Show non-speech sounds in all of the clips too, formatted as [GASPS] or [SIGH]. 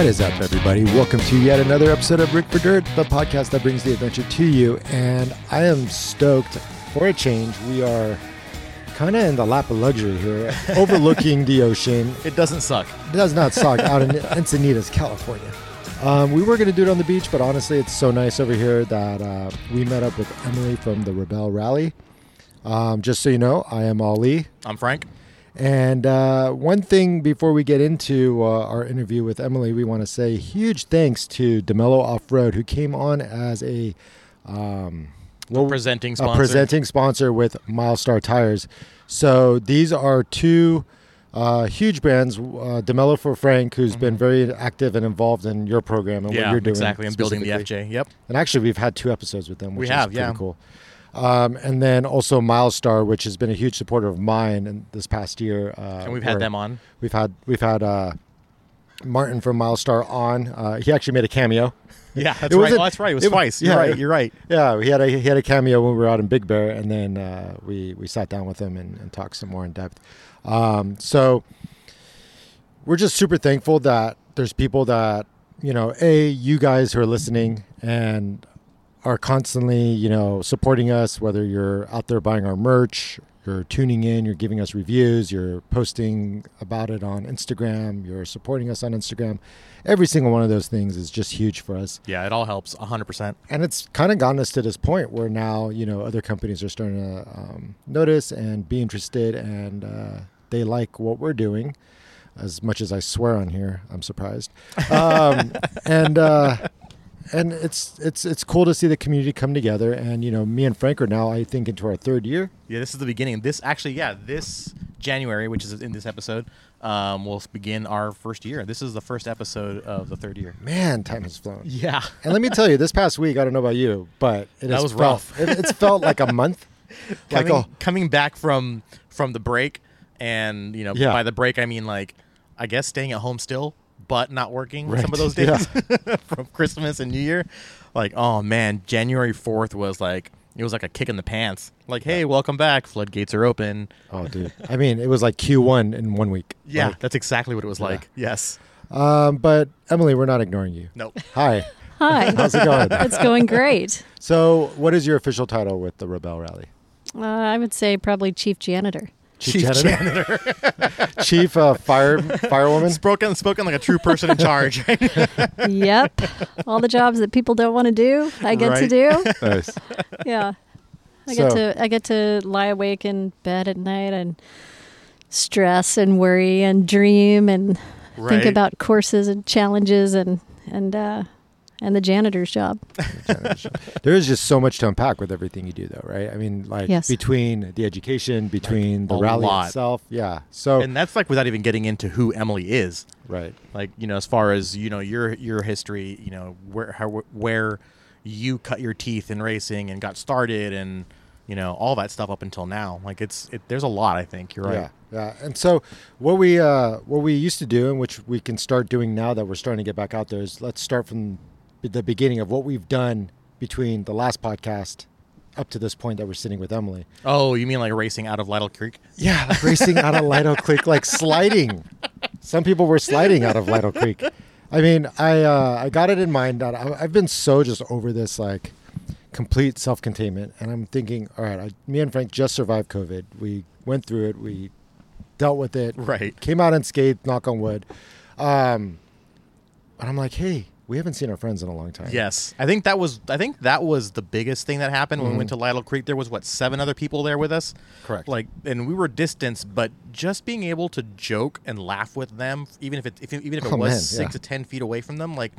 What is up, everybody? Welcome to yet another episode of Rick for Dirt, the podcast that brings the adventure to you. And I am stoked for a change. We are kind of in the lap of luxury here, [LAUGHS] overlooking the ocean. It doesn't suck. It does not suck out in [LAUGHS] Encinitas, California. Um, we were going to do it on the beach, but honestly, it's so nice over here that uh, we met up with Emily from the Rebel Rally. Um, just so you know, I am Ali. I'm Frank. And uh, one thing before we get into uh, our interview with Emily, we want to say huge thanks to DeMello Off Road, who came on as a um, well, presenting a presenting sponsor with Milestar Tires. So these are two uh, huge brands. Uh, DeMello for Frank, who's been very active and involved in your program and what Mm-hmm. you're doing. exactly. I'm building the. FJ. Yep. And actually, we've had two episodes with them, which We have, is pretty yeah. cool. Um, and then also Milestar, which has been a huge supporter of mine in this past year. Uh, And we've had them on. We've had we've had uh, Martin from Milestar on. Uh, he actually made a cameo. Yeah, that's [LAUGHS] right. Oh, that's right. It was it- twice. yeah, You're right. You're right. Yeah, he had a he had a cameo when we were out in Big Bear, and then uh, we we sat down with him and, and talked some more in depth. Um, so we're just super thankful that there's people that you know, a you guys who are listening and are constantly you know supporting us, whether you're out there buying our merch. You're tuning in, you're giving us reviews, you're posting about it on Instagram, you're supporting us on Instagram. Every single one of those things is just huge for us Yeah, it all helps 100%. and it's kind of gotten us to this point where now you know other companies are starting to um, notice and be interested and uh, they like what we're doing as much as i swear on here i'm surprised [LAUGHS] um, and uh, and it's it's it's cool to see the community come together and you know me and frank are now i think into our third year Yeah, this is the beginning. This actually, yeah, this January, which is in this episode, um, will begin our first year. This is the first episode of the third year. man time has flown [LAUGHS] Yeah. and let me tell you this past week i don't know about you but it That has was felt, rough. it, it's felt like a [LAUGHS] month like coming, oh coming back from from the break, and you know, Yeah. by the break I mean like, I guess staying at home still, but not working Right. some of those [LAUGHS] Yeah. days [LAUGHS] from Christmas and New Year. Like, oh man, January fourth was like it was like a kick in the pants. Like, hey, welcome back. Floodgates are open. oh dude i mean it was like q1 in one week Yeah, Like, that's exactly what it was Yeah. like. Yes. Um, but Emily, we're not ignoring you. Nope. Hi. [LAUGHS] Hi. How's it going? It's going great. So, what is your official title with the Rebel Rally? Uh, I would say probably chief janitor. Chief, janitor, [LAUGHS] chief uh, fire firewoman. Spoken spoken like a true person in charge. [LAUGHS] yep. All the jobs that people don't want to do, I get to do. [LAUGHS] Nice. Yeah. I get to I get to lie awake in bed at night and stress and worry and dream and think about courses and challenges and and uh, and [LAUGHS] the janitor's job. There is just so much to unpack with everything you do, though, right? I mean, like Yes. between the education, between the rally lot. itself. Yeah. So, and that's like without even getting into who Emily is. right. like you know as far as you know your your history you know where how where you cut your teeth in racing and got started and you know all that stuff up until now like it's it, there's a lot i think you're right Yeah, yeah. And so what we uh, what we used to do, and which we can start doing now that we're starting to get back out there, is let's start from the beginning of what we've done between the last podcast up to this point that we're sitting with Emily. oh you mean like racing out of lytle creek Yeah, like racing out of Lytle [LAUGHS] Creek, like sliding. Some people were sliding out of Lytle Creek. I mean, I uh, I got it in mind that I, I've been so just over this like complete self containment, and I'm thinking, all right, I, me and Frank just survived COVID. We went through it. We dealt with it. Right. Came out unscathed. Knock on wood. Um, and I'm like, hey, we haven't seen our friends in a long time. yes i think that was i think that was the biggest thing that happened when we went mm-hmm. to lytle creek there was what seven other people there with us Correct. like and we were distanced but just being able to joke and laugh with them even if it if, even if it Oh, was man, six yeah. to ten feet away from them like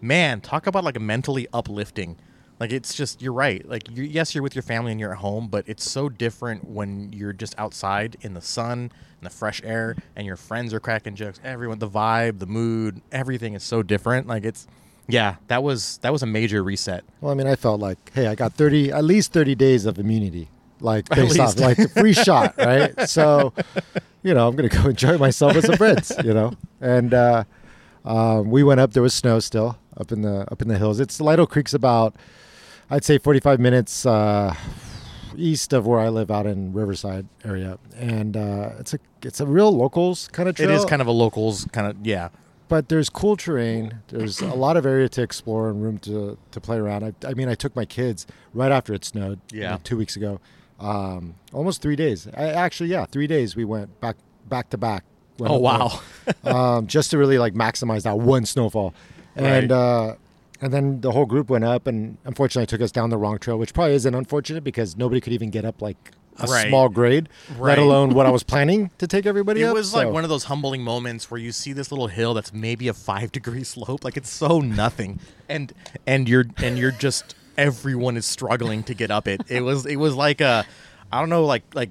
man talk about like mentally uplifting like it's just you're right like you yes you're with your family and you're at home but it's so different when you're just outside in the sun and the fresh air and your friends are cracking jokes everyone the vibe the mood everything is so different like it's yeah that was that was a major reset Well, I mean, I felt like, hey, I got 30, at least 30 days of immunity, like [LAUGHS] based off, like free shot, [LAUGHS] right? So, you know, I'm going to go [LAUGHS] enjoy myself with some friends, you know? And uh, um, we went up, there was snow still up in the, up in the hills. It's Lytle Creek's about, I'd say 45 minutes uh, east of where I live out in Riverside area. And uh, it's a, it's a real locals kind of it trail. is kind of a locals kind of yeah but there's cool terrain. There's a lot of area to explore and room to, to play around. I, I mean, I took my kids right after it snowed. Yeah. like two weeks ago. Um, almost three days. I, actually, yeah, three days. We went back back to back. Oh wow. [LAUGHS] um, just to really like maximize that one snowfall, and Right. uh, and then the whole group went up, and unfortunately took us down the wrong trail, which probably isn't unfortunate because nobody could even get up like a Right. small grade, Right. let alone what I was planning to take everybody It up. It was like one of those humbling moments where you see this little hill that's maybe a five [LAUGHS] degree slope, like it's so nothing, and and you're and you're just everyone is struggling to get up it. It was it was like a, I don't know, like like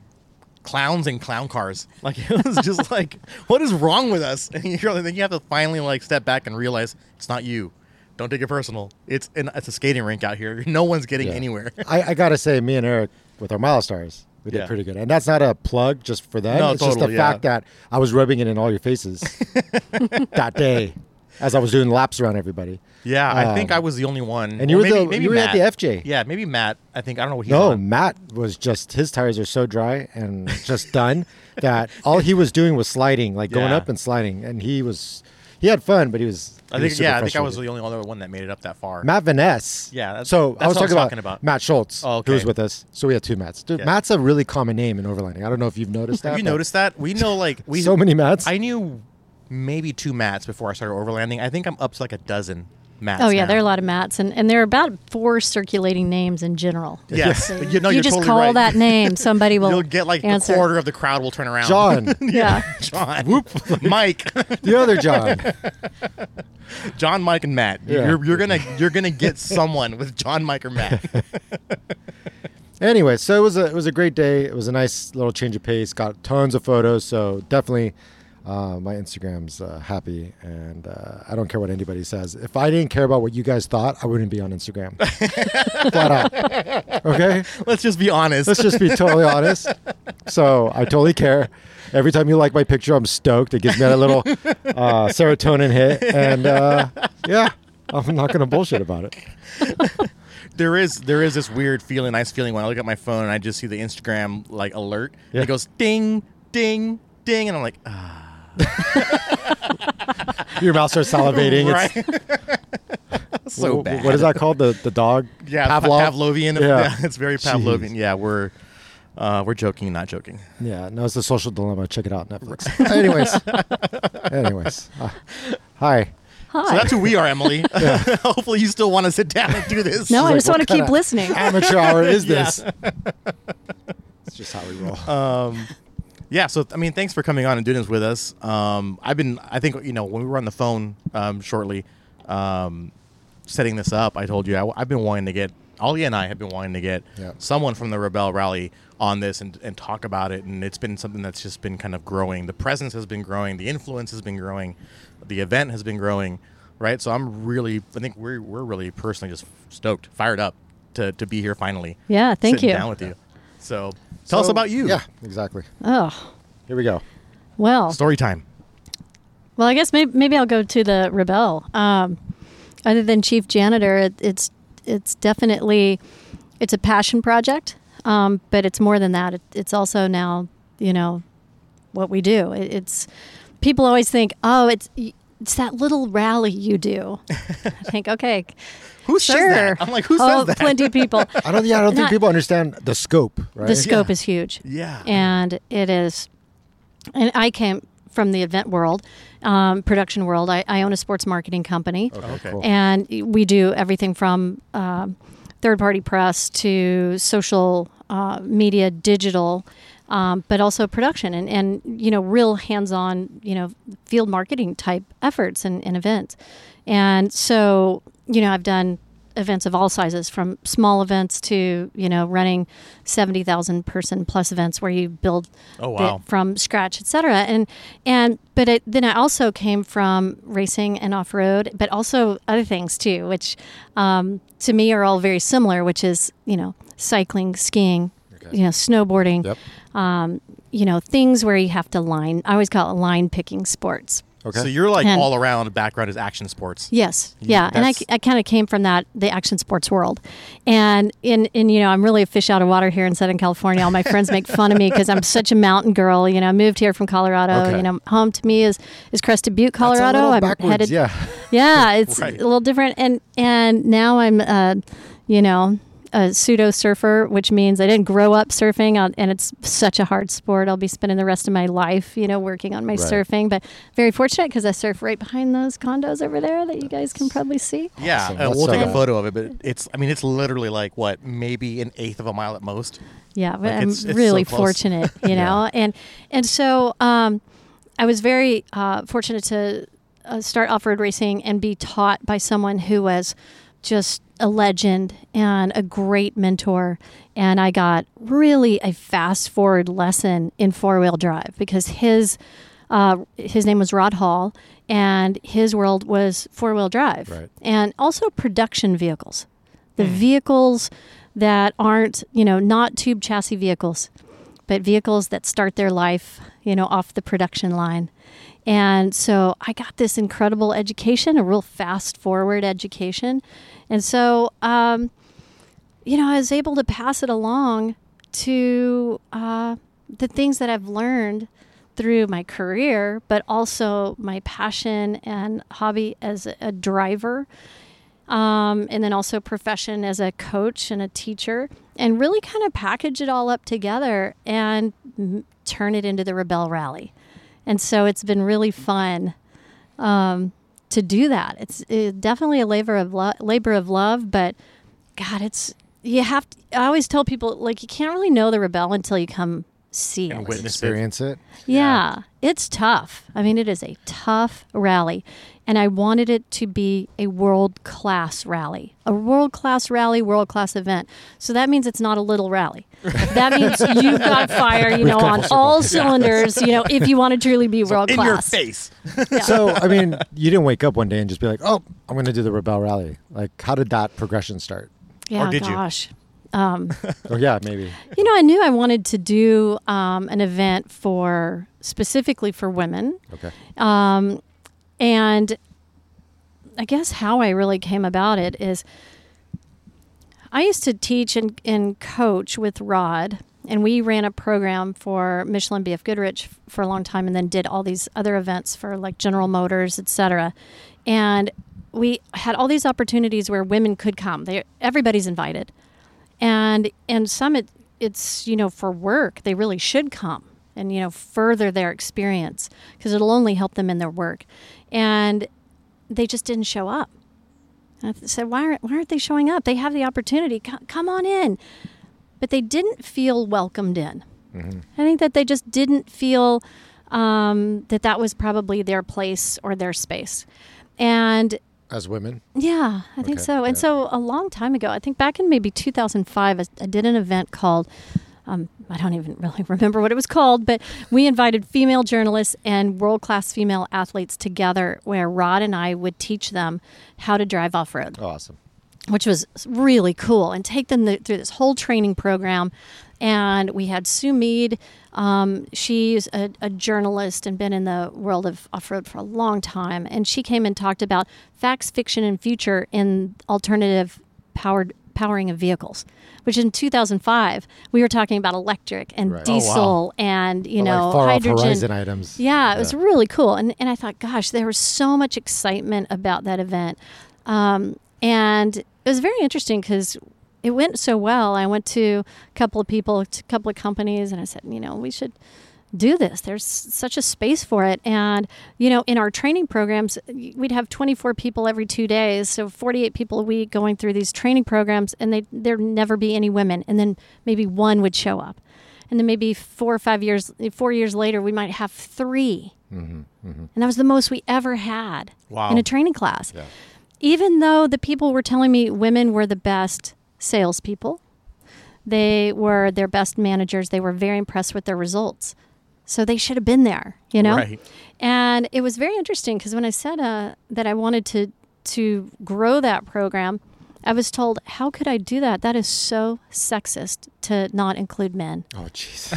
clowns and clown cars. Like [LAUGHS] it was just like, what is wrong with us? [LAUGHS] And you're then you have to finally like step back and realize it's not you. Don't take it personal. It's an, it's a skating rink out here. [LAUGHS] No one's getting Yeah. anywhere. I, I gotta say, me and Eric with our milestars, we did Yeah. pretty good. And that's not a plug just for them. No, it's just the yeah. fact that I was rubbing it in all your faces [LAUGHS] that day as I was doing laps around everybody. Yeah, I think Um, I was the only one. and you were maybe, the- maybe you were at the FJ. Yeah, maybe Matt. I think I don't know what he's no, on. Matt was just his tires are so dry and just done that all he was doing was sliding, like going up and sliding, and he was he had fun, but he was. I think yeah, I think I was the only other one that made it up that far. Matt Vaness. Yeah, that's- so that's I was what I was talking, about, talking about. Matt Schultz, Oh, who was with us. So we had two Matts. Dude, Yeah. Matt's a really common name in Overlanding. I don't know if you've noticed that. Have you noticed that? We know like [LAUGHS] we so many Matts. I knew maybe two mats before I started overlanding. I think I'm up to like a dozen mats. Oh yeah, now. there are a lot of mats, and, and there are about four circulating names in general. Yes, So you know you you're just totally call right. that name, somebody [LAUGHS] will. You'll get like answer. a quarter of the crowd will turn around. John, [LAUGHS] [LAUGHS] Yeah, John, Whoop. Mike, the other John. John, Mike, and Matt. Yeah. You're, you're gonna you're gonna get someone with John, Mike, or Matt. anyway, so it was a it was a great day. It was a nice little change of pace. Got tons of photos. So definitely, uh, my Instagram's uh, happy, and uh, I don't care what anybody says. If I didn't care about what you guys thought, I wouldn't be on Instagram. [LAUGHS] Flat out. Okay, Let's just be honest. let's just be totally honest. So I totally care. Every time you like my picture, I'm stoked. It gives me a little uh, serotonin hit, and uh, yeah, I'm not gonna bullshit about it. there is there is this weird feeling, nice feeling when I look at my phone and I just see the Instagram like alert. Yeah. It goes ding, ding, ding, and I'm like, ah, [LAUGHS] Your mouth starts salivating. It's- [LAUGHS] so Wh- wh- bad. What is that called? The the dog? Yeah, Pavlov? Pavlovian. Yeah. [LAUGHS] Yeah. it's very Pavlovian. Jeez. Yeah, we're uh, we're joking, not joking. Yeah, no, it's the social dilemma. Check it out, Netflix. anyways, anyways, uh, hi. So that's who we are, Emily. Hopefully, you still want to sit down and do this. no, I like, just want to keep listening. Amateur hour is Yeah. this? it's just how we roll. Um, yeah. So I mean, thanks for coming on and doing this with us. Um, I've been, I think, you know, when we were on the phone um, shortly, um, setting this up, I told you I, have been wanting to get. Ollie and I have been wanting to get Yeah. someone from the Rebel Rally on this and, and talk about it, and it's been something that's just been kind of growing. The presence has been growing, the influence has been growing, the event has been growing, right? So I'm really, I think we're we're really personally just stoked, fired up to, to be here finally. Yeah, thank sitting you. Down with you. So tell us So, about you. Yeah, exactly. Oh, Here we go. well, Story time. Well, I guess maybe, maybe I'll go to the Rebel. Um, other than chief janitor, it, it's it's definitely it's a passion project, um, but it's more than that. It, it's also now you know what we do. It, it's people always think, oh, it's it's that little rally you do. [LAUGHS] I think, okay, Who says sure. that? I'm like, who oh, says that? plenty of people. [LAUGHS] I don't. Yeah, I don't think Not- people understand the scope. Right. The scope Yeah. is huge. Yeah. and it is and i came from the event world um, production world I, I own a sports marketing company Okay. Okay. Cool. and we do everything from um, third party press to social uh, media digital um, but also production and, and you know real hands-on you know field marketing type efforts and, and events and so you know i've done events of all sizes from small events to you know running 70,000 person plus events where you build Oh, wow. from scratch etc and and but it, then i also came from racing and off-road but also other things too which um, to me are all very similar which is you know cycling skiing Okay. you know snowboarding Yep. um, you know things where you have to line i always call it line picking sports Okay. So you're like And- all around background is action sports. Yes, You- yeah, and I, I kind of came from that the action sports world, and in in you know I'm really a fish out of water here in Southern California. All my friends make fun of me because I'm such a mountain girl. You know, I moved here from Colorado. Okay. You know, home to me is is Crested Butte, Colorado. little I'm backwards, headed. Yeah. Yeah, [LAUGHS] it's Right. a little different, and and now I'm, uh, you know, a pseudo surfer, which means I didn't grow up surfing, and it's such a hard sport. I'll be spending the rest of my life, you know, working on my Right. surfing. But very fortunate because I surf right behind those condos over there that you guys can probably see. Yeah, Awesome. uh, we'll so take a photo of it, but it's I mean it's literally like what maybe an eighth of a mile at most. Yeah, but Like, I'm it's- it's really so fortunate, you [LAUGHS] know, and and so um, I was very uh, fortunate to uh, start off road racing and be taught by someone who was just a legend and a great mentor. And I got really a fast forward lesson in four wheel drive because his uh, his name was Rod Hall, and his world was four wheel drive Right. and also production vehicles, the vehicles that aren't you know not tube chassis vehicles, but vehicles that start their life you know off the production line. And so I got this incredible education, a real fast forward education. And so, um, you know, I was able to pass it along to uh, the things that I've learned through my career, but also my passion and hobby as a, driver. Um, and then also profession as a coach and a teacher, and really kind of package it all up together and m- turn it into the Rebel Rally. And so it's been really fun um, to do that. It's definitely a labor of lo- labor of love, but God, it's you have. To, I always tell people like you can't really know the rebel until you come see And it. witness it. Experience it. Yeah, it's tough. I mean, it is a tough rally. And I wanted it to be a world class rally, a world class rally, world class event. So that means it's not a little rally. [LAUGHS] That means you've got fire, you know, on all cylinders, you know, if you want to truly be [LAUGHS] world class. in your face. [LAUGHS] So, I mean, you didn't wake up one day and just be like, "Oh, I'm going to do the Rebel Rally." Like, how did that progression start? Yeah, Or did you? gosh. Um, Oh, yeah, maybe. you know, I knew I wanted to do um, an event for specifically for women. Okay. Um, and I guess how I really came about it is I used to teach and, and coach with Rod, and we ran a program for Michelin BF Goodrich for a long time, and then did all these other events for like General Motors, et cetera. And we had all these opportunities where women could come. They everybody's invited, and and some it, it's you know for work they really should come and you know further their experience because it'll only help them in their work. And they just didn't show up. And i said why aren't, why aren't they showing up? They have the opportunity. Co- come on in. But they didn't feel welcomed in. I think that they just didn't feel um, that that was probably their place or their space. And As women. yeah, I think Okay, so. And yeah. so a long time ago, I think back in maybe 2005, I, I did an event called, um, I don't even [LAUGHS] really remember what it was called, but we invited female journalists and world class female athletes together where Rod and I would teach them how to drive off road Oh, awesome. which was really cool, and take them th- through this whole training program. And we had Sue Mead. Um, she's a, a journalist and been in the world of off road for a long time. And she came and talked about facts, fiction, and future in alternative powered powering of vehicles. Which in 2005 we were talking about electric and Right. Oh, wow. diesel and you Or, know like far hydrogen. items. Yeah, it was really cool. And, and I thought, gosh, there was so much excitement about that event. Um, and it was very interesting because it went so well. I went to a couple of people, to a couple of companies, and I said, you know, we should do this. There's such a space for it. And, you know, in our training programs, we'd have 24 people every two days. So 48 people a week going through these training programs, and they, there'd never be any women. And then maybe one would show up. And then maybe four or five years, eh, four years later, we might have 3 mm-hmm, mm-hmm. And that was the most we ever had Wow. in a training class. Yeah. Even though the people were telling me women were the best salespeople, they were their best managers. They were very impressed with their results. So they should have been there, you know? Right. And it was very interesting because when I said uh, that I wanted to to grow that program, I was told, "How could I do that? That is so sexist to not include men." Oh, jeez.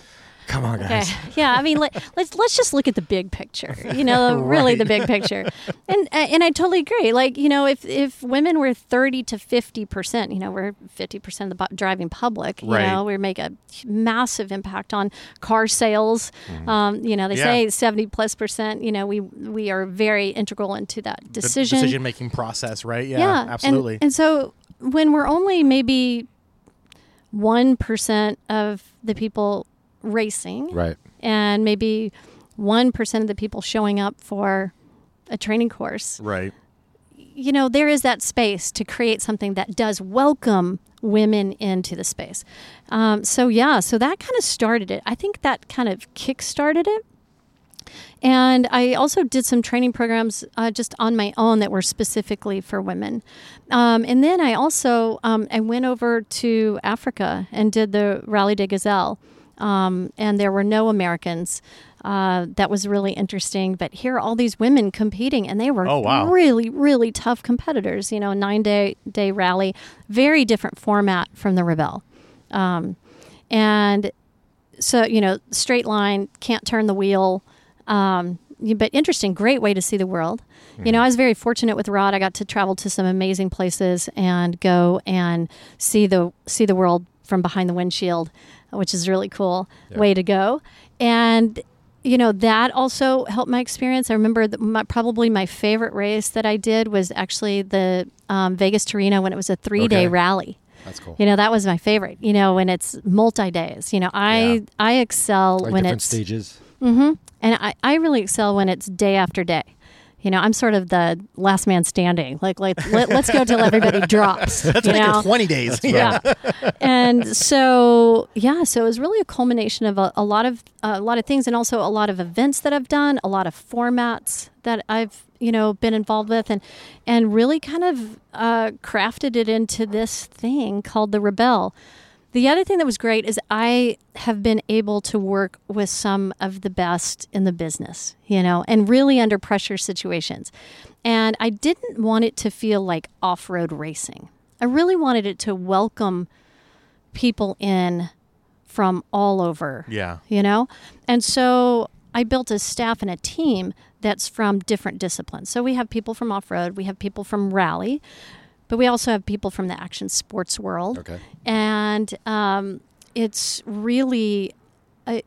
[LAUGHS] Come on, Okay. guys. [LAUGHS] Yeah, I mean, let, let's let's just look at the big picture. You know, [LAUGHS] really the big picture. [LAUGHS] And and I totally agree. Like, you know, if if women were thirty to fifty percent, you know, we're fifty percent of the driving public. You Right. know, we make a massive impact on car sales. Um, you know, they Yeah. say seventy plus percent. You know, we we are very integral into that decision. decision making process, right? Yeah, and- absolutely. And, so when we're only maybe one percent of the people racing, Right. and maybe 1% of the people showing up for a training course. right. You know, there is that space to create something that does welcome women into the space. Um, so, yeah, so that kind of started it. I think that kind of kick started it. And I also did some training programs uh, just on my own that were specifically for women. Um, and then I also um, I went over to Africa and did the Rally de Gazelle. Um, and there were no Americans. Uh, that was really interesting. But here are all these women competing, and they were Oh, wow. really, really tough competitors. You know, nine day day rally, very different format from the Rebel, Um, and so you know straight line can't turn the wheel um, but interesting great way to see the world you know i was very fortunate with rod i got to travel to some amazing places and go and see the see the world from behind the windshield which is a really cool way to go and you know that also helped my experience i remember that my, probably my favorite race that i did was actually the um, vegas to reno when it was a three day Okay. rally That's cool. you know, that was my favorite. You know, when it's multi days. You know, I Yeah. I excel Like when different it's stages. Mm-hmm. and I, I really excel when it's day after day. You know, I'm sort of the last man standing. Like, like let, let's go till everybody drops. [LAUGHS] Let's you make know? 20 days. yeah. and so yeah, so it was really a culmination of a, a lot of a lot of things, and also a lot of events that I've done, a lot of formats that I've you know been involved with, and and really kind of uh, crafted it into this thing called the Rebel. The other thing that was great is I have been able to work with some of the best in the business, you know, and really under pressure situations. And I didn't want it to feel like off road racing. I really wanted it to welcome people in from all over Yeah. you know? And so I built a staff and a team that's from different disciplines. So we have people from off road, we have people from rally, but we also have people from the action sports world. Okay. And um, it's really a,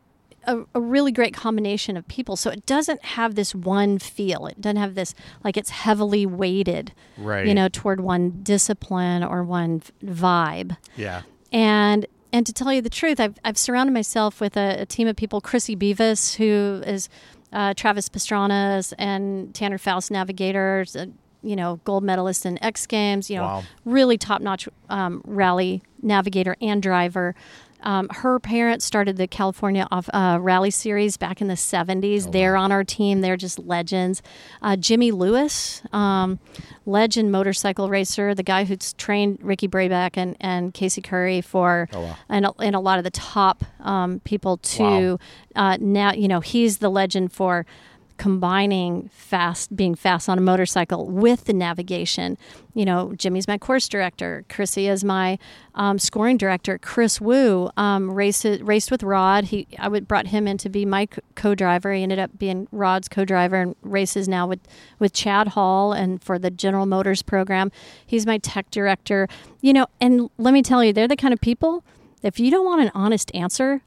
a, a really great combination of people. So it doesn't have this one feel. It doesn't have this, like, it's heavily weighted, Right. you know, toward one discipline or one vibe Yeah. and and to tell you the truth, I've, I've surrounded myself with a, a team of people. Chrissy Beavis, who is uh, Travis Pastrana's and Tanner Foust navigators, uh, you know, gold medalist in X Games, you know, Wow. really top notch um, rally navigator and driver. Um, her parents started the California off, uh, Rally Series back in the 70s. They're on our team. They're just legends. Uh, Jimmy Lewis, um, legend motorcycle racer, the guy who's trained Ricky Brabec and, and Casey Currie for, Oh, wow. and, a, and a lot of the top um, people to Wow. uh, now, you know, he's the legend for combining fast being fast on a motorcycle with the navigation. You know jimmy's my course director. Chrissy is my um, scoring director. Chris wu um, raced, raced with rod. He i would brought him in to be my co- co-driver. He ended up being rod's co-driver and races now with with chad hall and for the general motors program. He's my tech director. You know and let me tell you they're the kind of people if you don't want an honest answer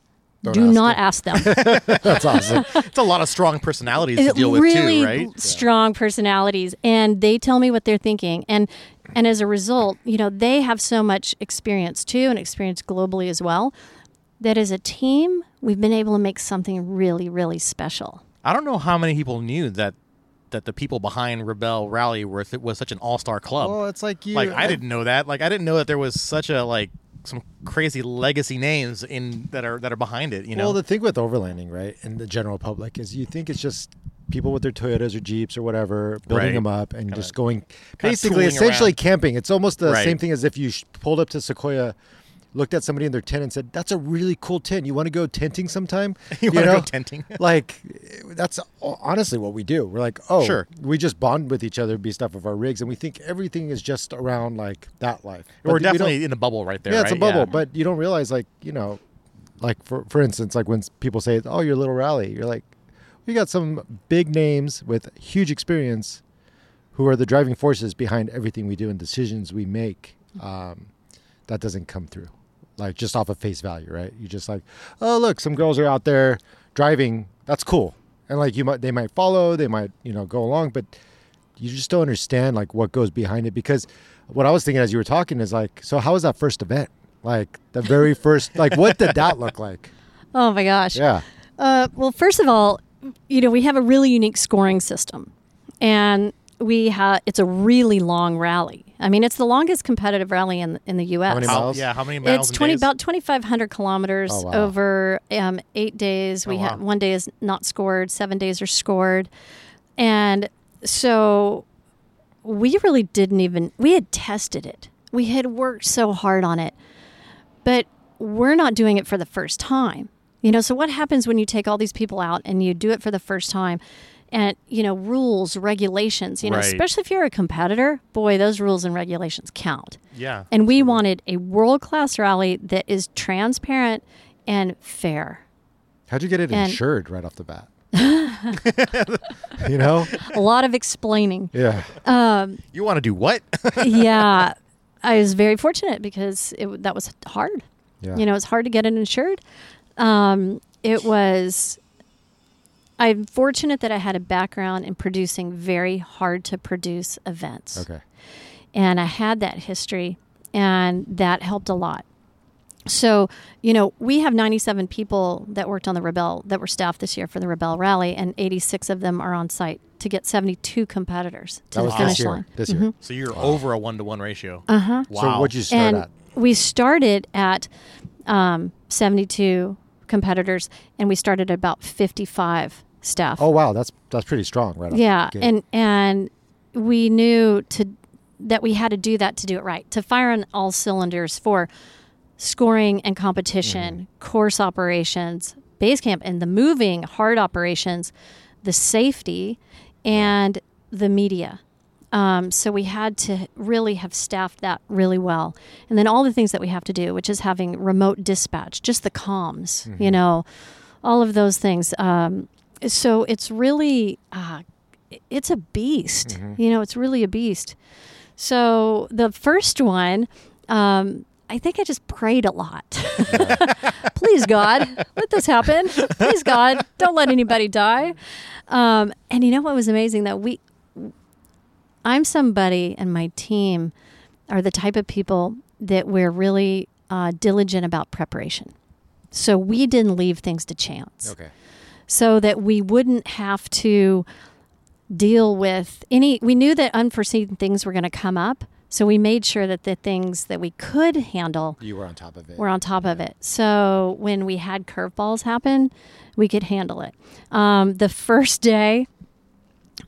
Don't do ask not them. ask them [LAUGHS] That's awesome. It's a lot of strong personalities to it deal with really too, right? strong personalities and they tell me what they're thinking and and as a result you know they have so much experience too and experience globally as well that as a team we've been able to make something really really special I don't know how many people knew that that the people behind Rebel Rally were was such an all-star club. well, it's like you. like I didn't know that. Like I didn't know that there was such a like some crazy legacy names in that are that are behind it. You know. Well, the thing with overlanding, right, and the general public is you think it's just people with their Toyotas or Jeeps or whatever building Right. them up and Kinda- just going, basically, essentially around. camping. It's almost the Right. same thing as if you sh- pulled up to Sequoia, looked at somebody in their tent and said, "That's a really cool tent. You want to go tenting sometime? [LAUGHS] you want to go tenting? [LAUGHS] like that's honestly what we do. We're like, oh, Sure. we just bond with each other based off of our rigs, and we think everything is just around like that life. We're we don't- definitely in a bubble right there. yeah, it's a right? bubble, but you don't realize like you know, like for for instance, like when people say, "Oh, your little rally," you're like, we got some big names with huge experience, who are the driving forces behind everything we do and decisions we make. Um, that doesn't come through, like just off of face value, right? You just like, oh, look, some girls are out there driving. That's cool, and like you might, they might follow, they might, you know, go along, but you just don't understand like what goes behind it because what I was thinking as you were talking is like, so how was that first event? Like the very [LAUGHS] first, like what did that look like? Oh my gosh. Yeah. Uh, well, first of all, you know, we have a really unique scoring system, and we have it's a really long rally. I mean, it's the longest competitive rally in in the U.S. How many miles? yeah, how many miles? It's twenty days? about twenty five hundred kilometers Oh, wow. over um, eight days. We Oh, had wow. one day is not scored, seven days are scored, and so we really didn't even we had tested it. We had worked so hard on it, but we're not doing it for the first time. You know, so what happens when you take all these people out and you do it for the first time? And you know rules, regulations. You know, Right. especially if you're a competitor, boy, those rules and regulations count. Yeah. And we wanted a world class rally that is transparent and fair. How'd you get it And- insured right off the bat? [LAUGHS] you know? A lot of explaining. Yeah. You want to do what? [LAUGHS] yeah. I was very fortunate because it, that was hard. Yeah. You know, it's hard to get it insured. Um, it was. I'm fortunate that I had a background in producing very hard to produce events. Okay. and I had that history, and that helped a lot. So, you know, we have 97 people that worked on the Rebel that were staffed this year for the Rebel Rally, and 86 of them are on site to get 72 competitors to That the finish this year. line. This year. so you're over a one to one ratio. Uh huh. Wow. So what'd you start And at? we started at um, 72 competitors, and we started at about 55 staff. Oh wow, that's that's pretty strong, right? yeah and and we knew to that we had to do that to do it right to fire on all cylinders for scoring and competition Mm-hmm. course operations base camp and the moving hard operations the safety and the media um, so we had to really have staffed that really well and then all the things that we have to do which is having remote dispatch just the comms you know all of those things um, so it's really uh, it's a beast. You know it's really a beast. So the first one um, i think i just prayed a lot. [LAUGHS] Please god let this happen. Please god don't let anybody die. Um, and you know what was amazing? That we i'm somebody and my team are the type of people that we're really uh, diligent about preparation. So we didn't leave things to chance. Okay. So that we wouldn't have to deal with any we knew that unforeseen things were going to come up so we made sure that the things that we could handle You were on top of it. were on top of it. So when we had curveballs happen we could handle it. Um, the first day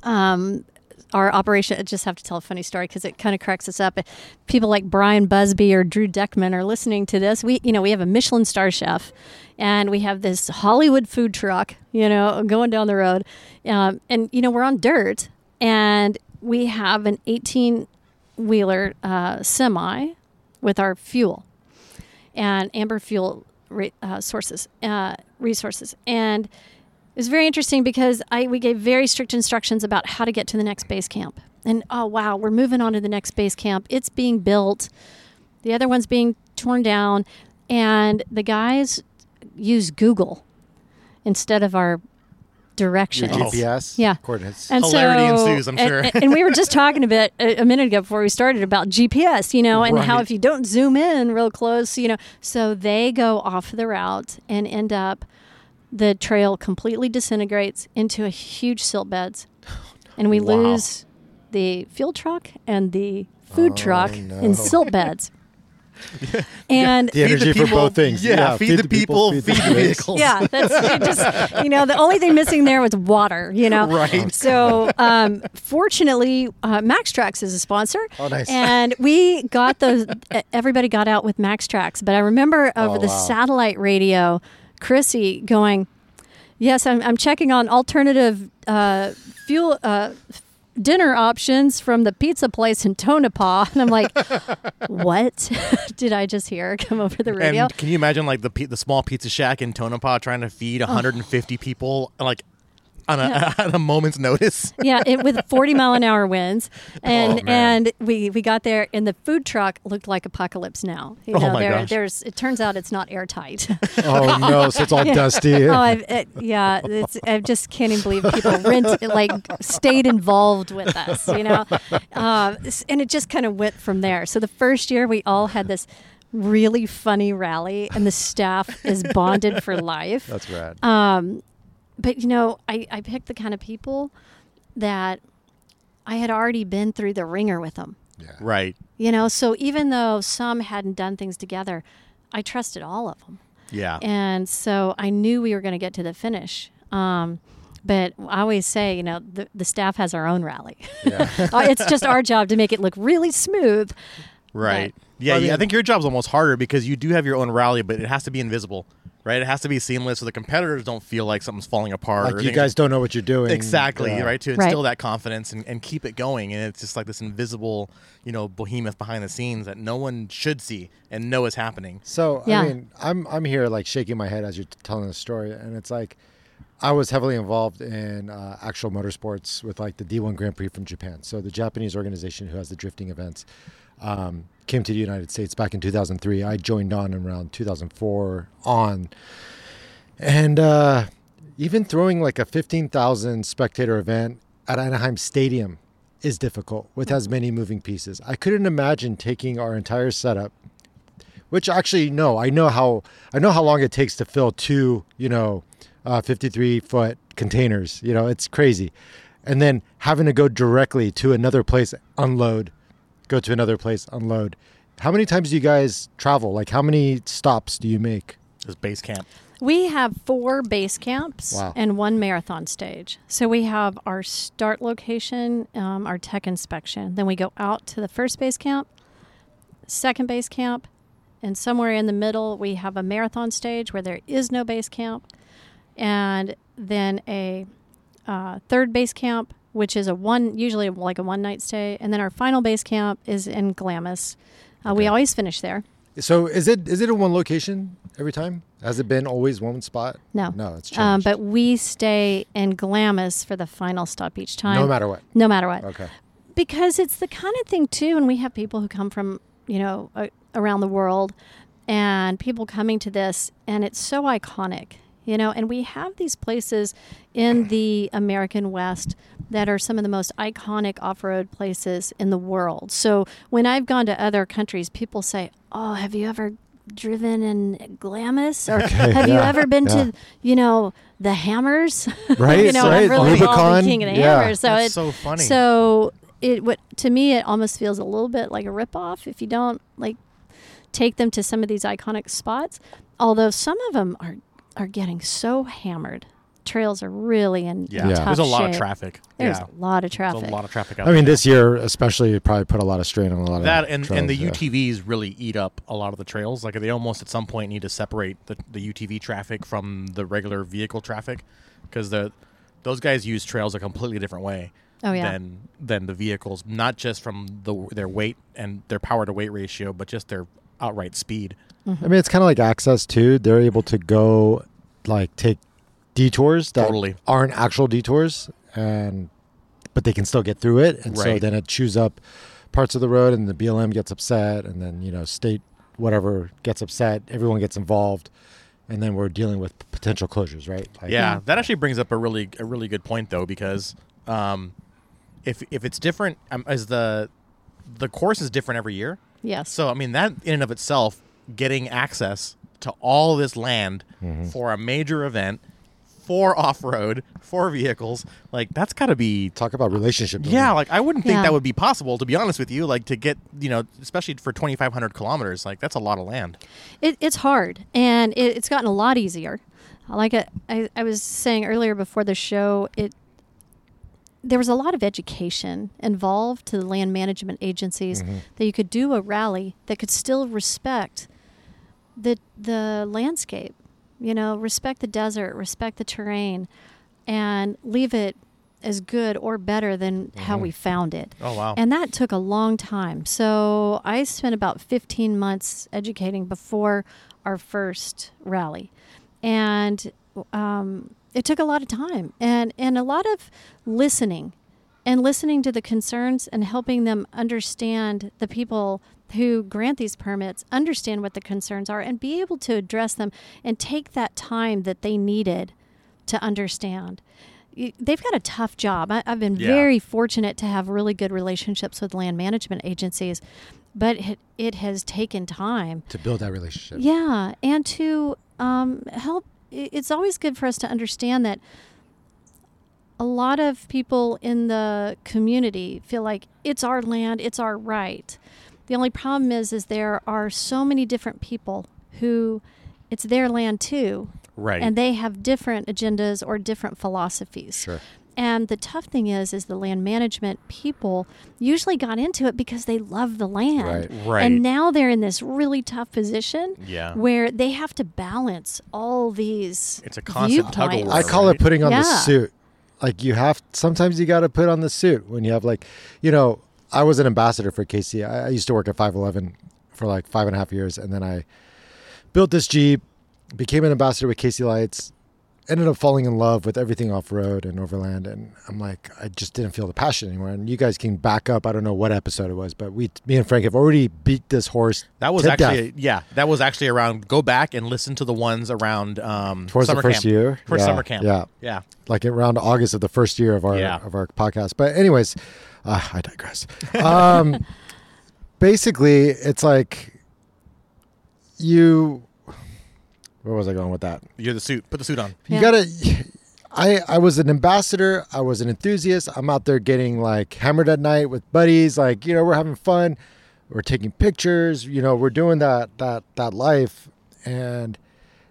um, our operation I just have to tell a funny story because it kind of cracks us up. People like brian busby or drew deckman are listening to this. We you know we have a michelin star chef and we have this hollywood food truck you know going down the road um, and you know we're on dirt and we have an 18 wheeler uh, semi with our fuel and amber fuel re- uh, sources uh, resources and it was very interesting because I we gave very strict instructions about how to get to the next base camp. And oh wow, we're moving on to the next base camp. It's being built. The other one's being torn down and the guys use Google instead of our Your directions. GPS. Yeah. Coordinates. And Hilarity so, ensues, I'm and- sure. And, and we were just talking a bit a, a minute ago before we started about GPS, you know, and how if you don't zoom in real close, you know, so they go off the route and end up the trail completely disintegrates into a huge silt beds, and we Wow. lose the fuel truck and the food Oh, truck no. in silt beds. [LAUGHS] and the Feed the energy for people- both things. yeah, feed the people, feed the place. vehicles. yeah, that's it just you know the only thing missing there was water. You know, Right. So [LAUGHS] um, fortunately, uh, Max Trax is a sponsor. Oh, nice. And we got those. everybody got out with MaxTrax, but I remember over Oh, the wow. satellite radio, Chrissy going, "Yes, I'm, I'm checking on alternative uh, fuel." Uh, dinner options from the pizza place in Tonopah. [LAUGHS] And I'm like, what [LAUGHS] did I just hear come over the radio? And can you imagine like the the small pizza shack in Tonopah trying to feed 150 people like on a, Yeah. [LAUGHS] at a moment's notice? [LAUGHS] yeah, it, with 40 mile an hour winds, [LAUGHS] and Oh, and we we got there, and the food truck looked like Apocalypse Now. You Oh, my there, gosh. there's. It turns out it's not airtight. Oh no, so it's all dusty. oh, I've, it, yeah, it's, I just can't even believe people rent like stayed involved with us, you know, uh, and it just kind of went from there. So the first year we all had this really funny rally, and the staff is bonded for life. That's rad. Um, but you know, I, I picked the kind of people that I had already been through the ringer with them. yeah. Right. You know, so even though some hadn't done things together, I trusted all of them, Yeah. and so I knew we were going to get to the finish. Um, but I always say, you know, the, the staff has our own rally. Yeah. Uh, [LAUGHS] it's just our job to make it look really smooth. Right. But- Yeah, I yeah, I think your job's almost harder because you do have your own rally, but it has to be invisible, right? It has to be seamless so the competitors don't feel like something's falling apart. or Like you things- guys don't know what you're doing. Exactly, Yeah. right? To Right. instill that confidence and, and keep it going. And it's just like this invisible, you know, behemoth behind the scenes that no one should see and know is happening. So Yeah. I mean, I'm I'm here like shaking my head as you're t- telling the story, and it's like I was heavily involved in uh, actual motorsports with like the D1 Grand Prix from Japan. So the Japanese organization who has the drifting events um, came to the United States back in 2003. I joined on around 2004 on, and uh, even throwing like a 15,000 spectator event at Anaheim Stadium is difficult with as many moving pieces. I couldn't imagine taking our entire setup which actually no i know how i know how long it takes to fill two you know uh, 53 foot containers you know it's crazy and then having to go directly to another place unload go to another place unload how many times do you guys travel like how many stops do you make This base camp. We have four base camps Wow. and one marathon stage. So we have our start location, um, our tech inspection. Then we go out to the first base camp, second base camp, and somewhere in the middle we have a marathon stage where there is no base camp, and then a uh, third base camp, which is a one usually like a one night stay, and then our final base camp is in Glamis. Uh, We always finish there. so is it is it in one location every time has it been always one spot No. no it's changed Um, but we stay in Glamis for the final stop each time. no matter what No matter what. okay Because it's the kind of thing, too, and we have people who come from, you know, uh, around the world and people coming to this, and it's so iconic, you know, and we have these places in the American West that are some of the most iconic off road places in the world. So when I've gone to other countries, people say, Oh, have you ever driven in Glamis? Or [LAUGHS] have you ever been yeah. to, you know, the Hammers? [LAUGHS] Right, you know, right, I'm really involved Rubicon, in King of the yeah. Hammers. So That's it's so funny. so it what to me it almost feels a little bit like a ripoff if you don't like take them to some of these iconic spots. Although some of them are are getting so hammered. Trails are really in, Yeah. Yeah. tough There's a lot of traffic. There's yeah. a lot of There's traffic. a lot of traffic out i mean there. this year especially it probably put a lot of strain on a lot of that and, and the yeah. UTVs really eat up a lot of the trails. Like they almost at some point need to separate the, the UTV traffic from the regular vehicle traffic because the those guys use trails a completely different way Oh, yeah. than than the vehicles. Not just from the their weight and their power to weight ratio, but just their outright speed. I mean, it's kind of like access too. They're able to go, like, take detours that Totally. aren't actual detours, and but they can still get through it. And so then it chews up parts of the road, and the BLM gets upset, and then you know, state whatever gets upset. Everyone gets involved, and then we're dealing with potential closures, right? Like, Yeah, Yeah. that actually brings up a really a really good point though because um, if if it's different um, as the the course is different every year. yes. So I mean that in and of itself, getting access to all this land Mm-hmm. for a major event, for off road, for vehicles, like that's got to be. Talk about relationship. building. Yeah, like I wouldn't think Yeah. that would be possible to be honest with you. Like to get you know, especially for twenty five hundred kilometers, like that's a lot of land. It, it's hard, and it, it's gotten a lot easier. Like I, I, I was saying earlier before the show, it there was a lot of education involved to the land management agencies that you could do a rally that could still respect the the landscape, you know, respect the desert, respect the terrain, and leave it as good or better than how we found it. Oh wow. And that took a long time. So I spent about 15 months educating before our first rally. And um, it took a lot of time and, and a lot of listening and listening to the concerns and helping them understand the people who grant these permits understand what the concerns are and be able to address them and take that time that they needed to understand they've got a tough job I, i've been Yeah. very fortunate to have really good relationships with land management agencies but it, it has taken time to build that relationship. yeah, and to um, help. It's always good for us to understand that a lot of people in the community feel like it's our land, it's our right. The only problem is, is there are so many different people who it's their land too, right. and they have different agendas or different philosophies. Sure. And the tough thing is, is the land management people usually got into it because they love the land. Right. Right. And now they're in this really tough position Yeah. where they have to balance all these It's a constant tug of viewpoints. war. I call it putting on the suit. Like you have sometimes you got to put on the suit when you have like, you know, I was an ambassador for KC. I, I used to work at 511 for like five and a half years, and then I built this Jeep, became an ambassador with KC Lights, ended up falling in love with everything off road and overland, and I'm like, I just didn't feel the passion anymore. And you guys can back up. I don't know what episode it was, but we, me and Frank have already beat this horse. That was actually death. yeah. That was actually around. Go back and listen to the ones around um, towards summer the first camp. year. For Yeah, summer camp. Yeah. Yeah. like around August of the first year of our Yeah. of our podcast. But anyways, uh, I digress. Um, [LAUGHS] basically, it's like you. Where was I going with that? You're the suit. Put the suit on. You Yeah. gotta. I I was an ambassador. I was an enthusiast. I'm out there getting like hammered at night with buddies. Like you know, we're having fun. We're taking pictures. You know, we're doing that that that life, and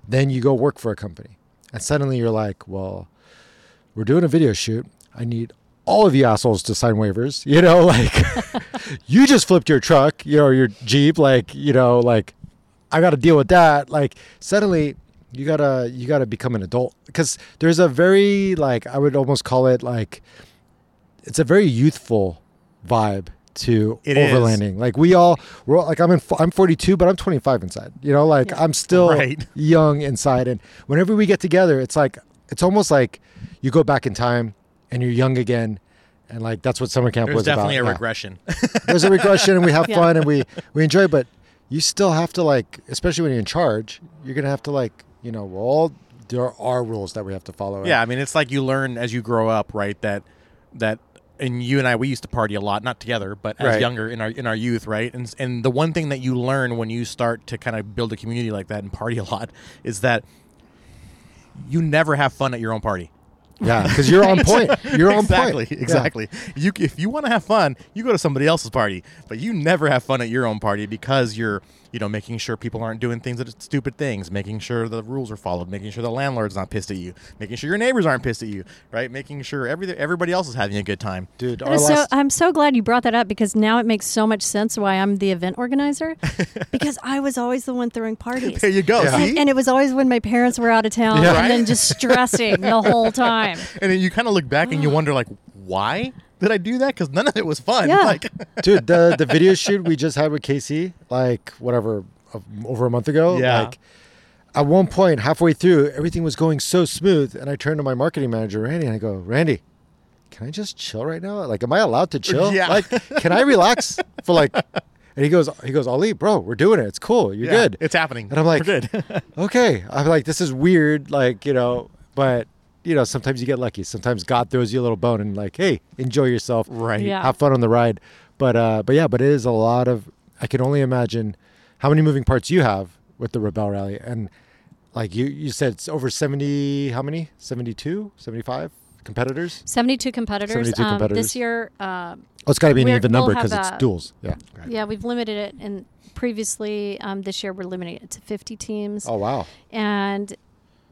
then you go work for a company, and suddenly you're like, well, we're doing a video shoot. I need all of you assholes to sign waivers. You know, [LAUGHS] like you just flipped your truck, you know, your Jeep. Like you know, like I got to deal with that. Like suddenly you gotta you gotta become an adult because there's a very like I would almost call it like it's a very youthful vibe to It is. overlanding. Like we all we're all, like I'm in I'm 42, but I'm 25 inside. You know, like Yeah. I'm still Right. young inside, and whenever we get together, it's like it's almost like you go back in time and you're young again. And like that's what summer camp There's was definitely about. a Yeah regression. [LAUGHS] there's a regression and we have [LAUGHS] Yeah. fun and we we enjoy but you still have to like especially when you're in charge you're gonna have to like you know well there are rules that we have to follow yeah, I mean, it's like you learn as you grow up, right? That that and you and I we used to party a lot, not together, but as Right. younger in our in our youth, right? And and the one thing that you learn when you start to kind of build a community like that and party a lot is that you never have fun at your own party. Yeah because you're on point [LAUGHS] you're on exactly, point Yeah. exactly. You if you want to have fun, you go to somebody else's party, but you never have fun at your own party because you're you know making sure people aren't doing things that are stupid things, making sure the rules are followed, making sure the landlord's not pissed at you, making sure your neighbors aren't pissed at you, right? Making sure every everybody else is having a good time. dude our is so, I'm so glad you brought that up because now it makes so much sense why I'm the event organizer [LAUGHS] because I was always the one throwing parties. There you go. Yeah. See, And, and it was always when my parents were out of town Yeah. and then just stressing the whole [LAUGHS] time. and then you kind of look back and you [GASPS] wonder like, why did I do that? Because none of it was fun. Yeah. Like, [LAUGHS] dude the the video shoot we just had with KC like whatever uh, over a month ago Yeah. like at one point halfway through everything was going so smooth and i turned to my marketing manager randy and i go randy can i just chill right now like am i allowed to chill Yeah. like can i relax for like [LAUGHS] and he goes he goes ali bro we're doing it it's cool you're yeah, good It's happening. And I'm like- We're good. [LAUGHS] okay i'm like this is weird like you know but you know sometimes you get lucky sometimes god throws you a little bone and like hey enjoy yourself right. Yeah. have fun on the ride but uh but yeah but it is a lot of i can only imagine how many moving parts you have with the rebel rally and like you you said it's over 70 how many 72 75 competitors 72 competitors. 72 Um, competitors. this year, uh, oh it's got to be an We're- even we'll number because it's a- duels yeah yeah, we've limited it. And previously, um, this year, we're limiting it to 50 teams. oh wow And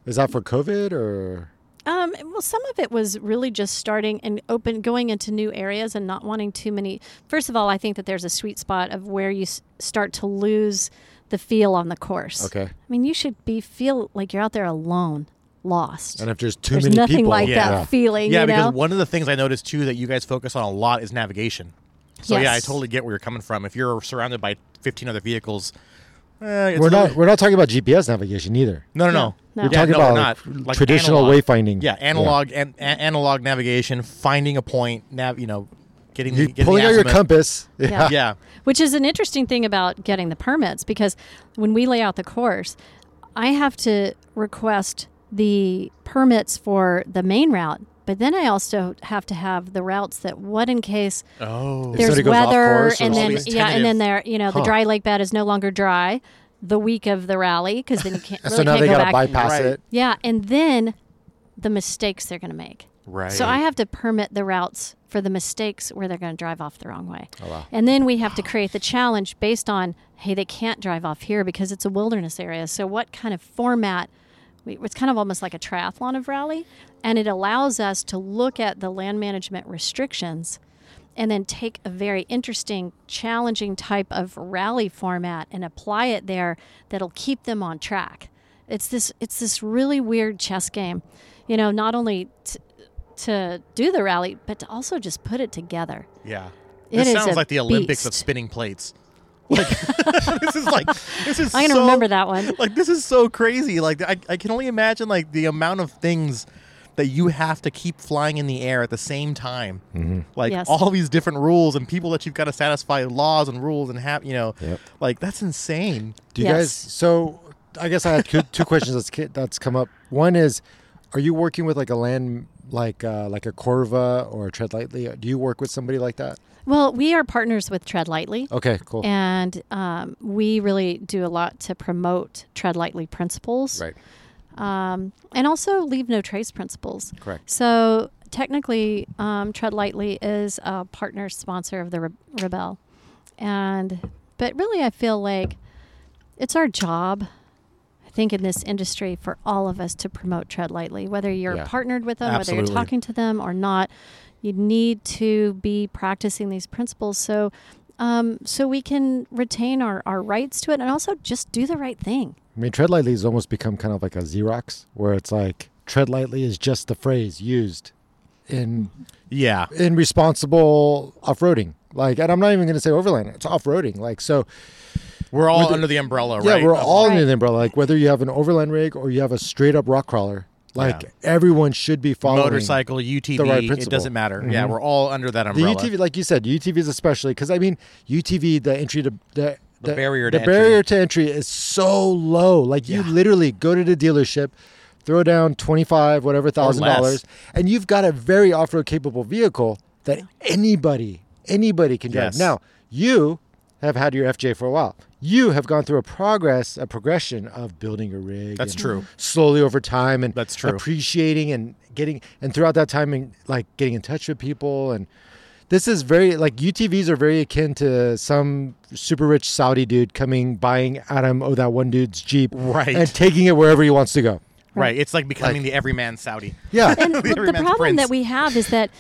is that for covid or Um, well, some of it was really just starting and open, going into new areas and not wanting too many. First of all, I think that there's a sweet spot of where you s- start to lose the feel on the course. okay I mean, you should be feel like you're out there alone. lost. And if there's too many, There's many nothing people, like Yeah. that feeling. yeah, you because know? one of the things I noticed too that you guys focus on a lot is navigation. So yeah, I totally get where you're coming from. If you're surrounded by 15 other vehicles, eh, it's we're not little- we're not talking about GPS navigation either. No, no, no. No, no. We're Yeah, talking no, about not. like, traditional analog. wayfinding. Yeah, analog and a- analog navigation, finding a point, nav, you know, getting You the, getting pulling the out your compass. Yeah. Yeah, Which is an interesting thing about getting the permits because when we lay out the course, I have to request the permits for the main route, but then I also have to have the routes that what in case Oh, there's somebody goes weather and then something. yeah, and then there you know the dry lake bed is no longer dry the week of the rally because then you [LAUGHS] can't really so now can't they go gotta back. bypass Right. it. Yeah, and then the mistakes they're going to make. right. So I have to permit the routes for the mistakes where they're going to drive off the wrong way. Oh wow. And then we have to create the challenge based on, hey, they can't drive off here because it's a wilderness area. So what kind of format? We, it's kind of almost like a triathlon of rally, and it allows us to look at the land management restrictions and then take a very interesting, challenging type of rally format and apply it there that'll keep them on track. It's this it's this really weird chess game, you know, not only t- to do the rally, but to also just put it together. yeah. It This sounds like the Olympics of spinning plates. [LAUGHS] Like [LAUGHS] this is like this is. I'm gonna so- remember that one. Like this is so crazy. Like I, I can only imagine like the amount of things that you have to keep flying in the air at the same time. Mm-hmm. Like Yes. all these different rules and people that you've got to satisfy laws and rules and have you know, Yep. like that's insane. Do you Yes. guys? So I guess I had two, two questions that's that's come up. One is, are you working with like a land like uh, like a Corva or a Tread Lightly? Do you work with somebody like that? Well, we are partners with Tread Lightly. Okay, cool. And um, we really do a lot to promote Tread Lightly principles. right. Um, and also leave no trace principles. Correct. So technically, um, Tread Lightly is a partner sponsor of the Re- Rebel, and but really, I feel like it's our job. I think in this industry for all of us to promote Tread Lightly, whether you're Yeah. partnered with them, whether you're talking to them or not, you need to be practicing these principles so um, so we can retain our, our rights to it and also just do the right thing. I mean, tread lightly has almost become kind of like a Xerox, where it's like tread lightly is just the phrase used in Yeah. in responsible off-roading. Like, and I'm not even going to say overland; it's off-roading. Like, so We're all With the- under the umbrella, yeah, right? we're of- all Right. in the umbrella. Like, whether you have an overland rig or you have a straight up rock crawler, like Yeah. everyone should be following motorcycle, UTV. the right it doesn't matter. Yeah, Mhm. we're all under that umbrella. The. UTV, like you said, UTVs especially, because I mean, UTV, the entry to the The barrier to the entry. barrier to entry is so low. Like you literally go to the dealership, throw down twenty five, whatever thousand dollars, and you've got a very off road capable vehicle that anybody anybody can drive. Yes. Now you have had your FJ for a while. You have gone through a progress, a progression of building your rig. That's true. Slowly over time, and That's true. Appreciating and getting, and throughout that time, and like getting in touch with people and this is very like UTVs are very akin to some super rich Saudi dude coming buying Adam oh that one dude's Jeep Right. and taking it wherever he wants to go. Right. It's like becoming Like- the everyman Saudi. Yeah. And [LAUGHS] The the, the problem prince. that we have is that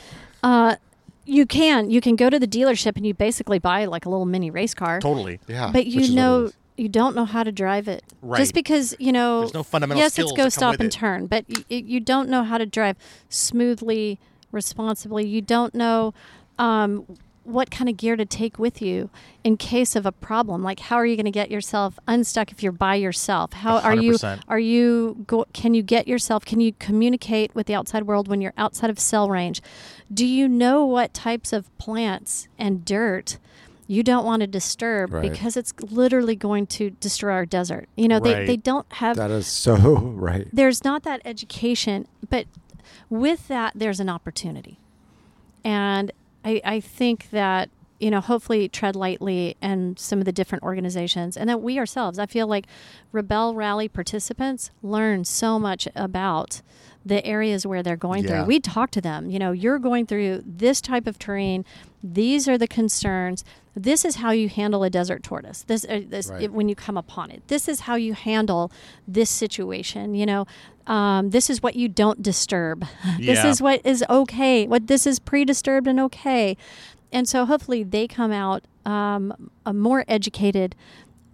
uh, you can you can go to the dealership and you basically buy like a little mini race car, Totally. yeah. but you know you don't know how to drive it. Right. Just because you know, There's no fundamental yes, skills it's go stop and it. turn, but y- y- you don't know how to drive smoothly, responsibly. You don't know. Um, what kind of gear to take with you in case of a problem like how are you going to get yourself unstuck if you're by yourself how are you are you go, can you get yourself can you communicate with the outside world when you're outside of cell range do you know what types of plants and dirt you don't want to disturb Right. because it's literally going to destroy our desert you know they, Right. they don't have that is so [LAUGHS] right. there's not that education, but with that, there's an opportunity. And I, I think that, you know, hopefully Tread Lightly and some of the different organizations, and that we ourselves, I feel like Rebel Rally participants learn so much about the areas where they're going Yeah. through. We talk to them, you know, you're going through this type of terrain. These are the concerns. This is how you handle a desert tortoise. This, uh, this Right. it- when you come upon it. This is how you handle this situation. You know, um, this is what you don't disturb. [LAUGHS] this is what is okay. What this is pre-disturbed and okay. And so hopefully they come out um, a more educated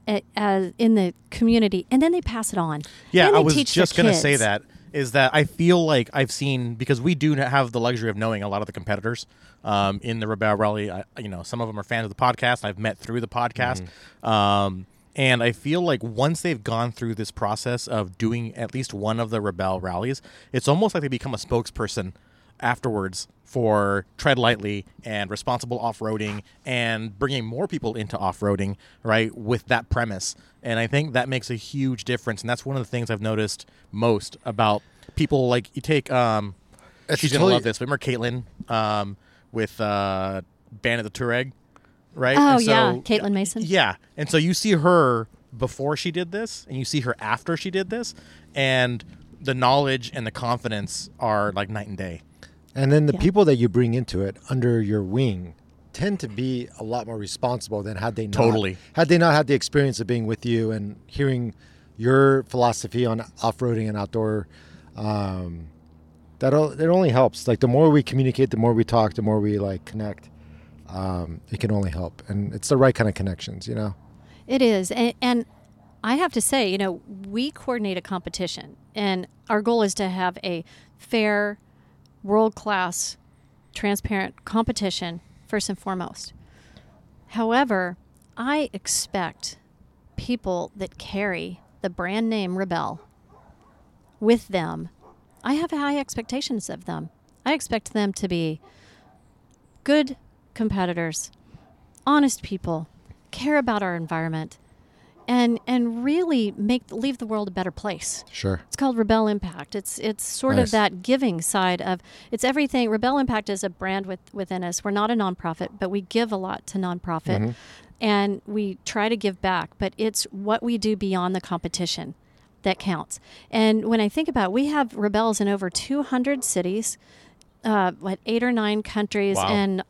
uh, as in the community, and then they pass it on. Yeah, I was just gonna say that. Is that I feel like I've seen because we do have the luxury of knowing a lot of the competitors um, in the Rebel Rally. I, you know, some of them are fans of the podcast. I've met through the podcast, um, and I feel like once they've gone through this process of doing at least one of the Rebel rallies, it's almost like they become a spokesperson afterwards for tread lightly and responsible off-roading and bringing more people into off-roading right with that premise. And i think that makes a huge difference. And that's one of the things i've noticed most about people like you take um It's she's totally- gonna love this. Remember caitlin um with uh of the Touareg, right? Oh, And so- yeah, Caitlin Mason. yeah. And so you see her before she did this and you see her after she did this and the knowledge and the confidence are like night and day And then the Yeah. people that you bring into it under your wing tend to be a lot more responsible than had they not Totally. had they not had the experience of being with you and hearing your philosophy on off-roading and outdoor um, that it only helps like the more we communicate the more we talk the more we like connect um, it can only help and it's the right kind of connections you know It is. And, and I have to say, you know, we coordinate a competition, and our goal is to have a fair, world class, transparent competition, first and foremost. However, I expect people that carry the brand name Rebel with them, I have high expectations of them. I expect them to be good competitors, honest people, care about our environment, and and really make leave the world a better place. sure It's called Rebel Impact. It's it's sort Nice. of that giving side of it's everything. Rebel Impact is a brand with, within us. We're not a nonprofit, but we give a lot to nonprofit, and we try to give back. But it's what we do beyond the competition that counts. And when I think about, it, we have rebels in over 200 cities, uh, what eight or nine countries, Wow. and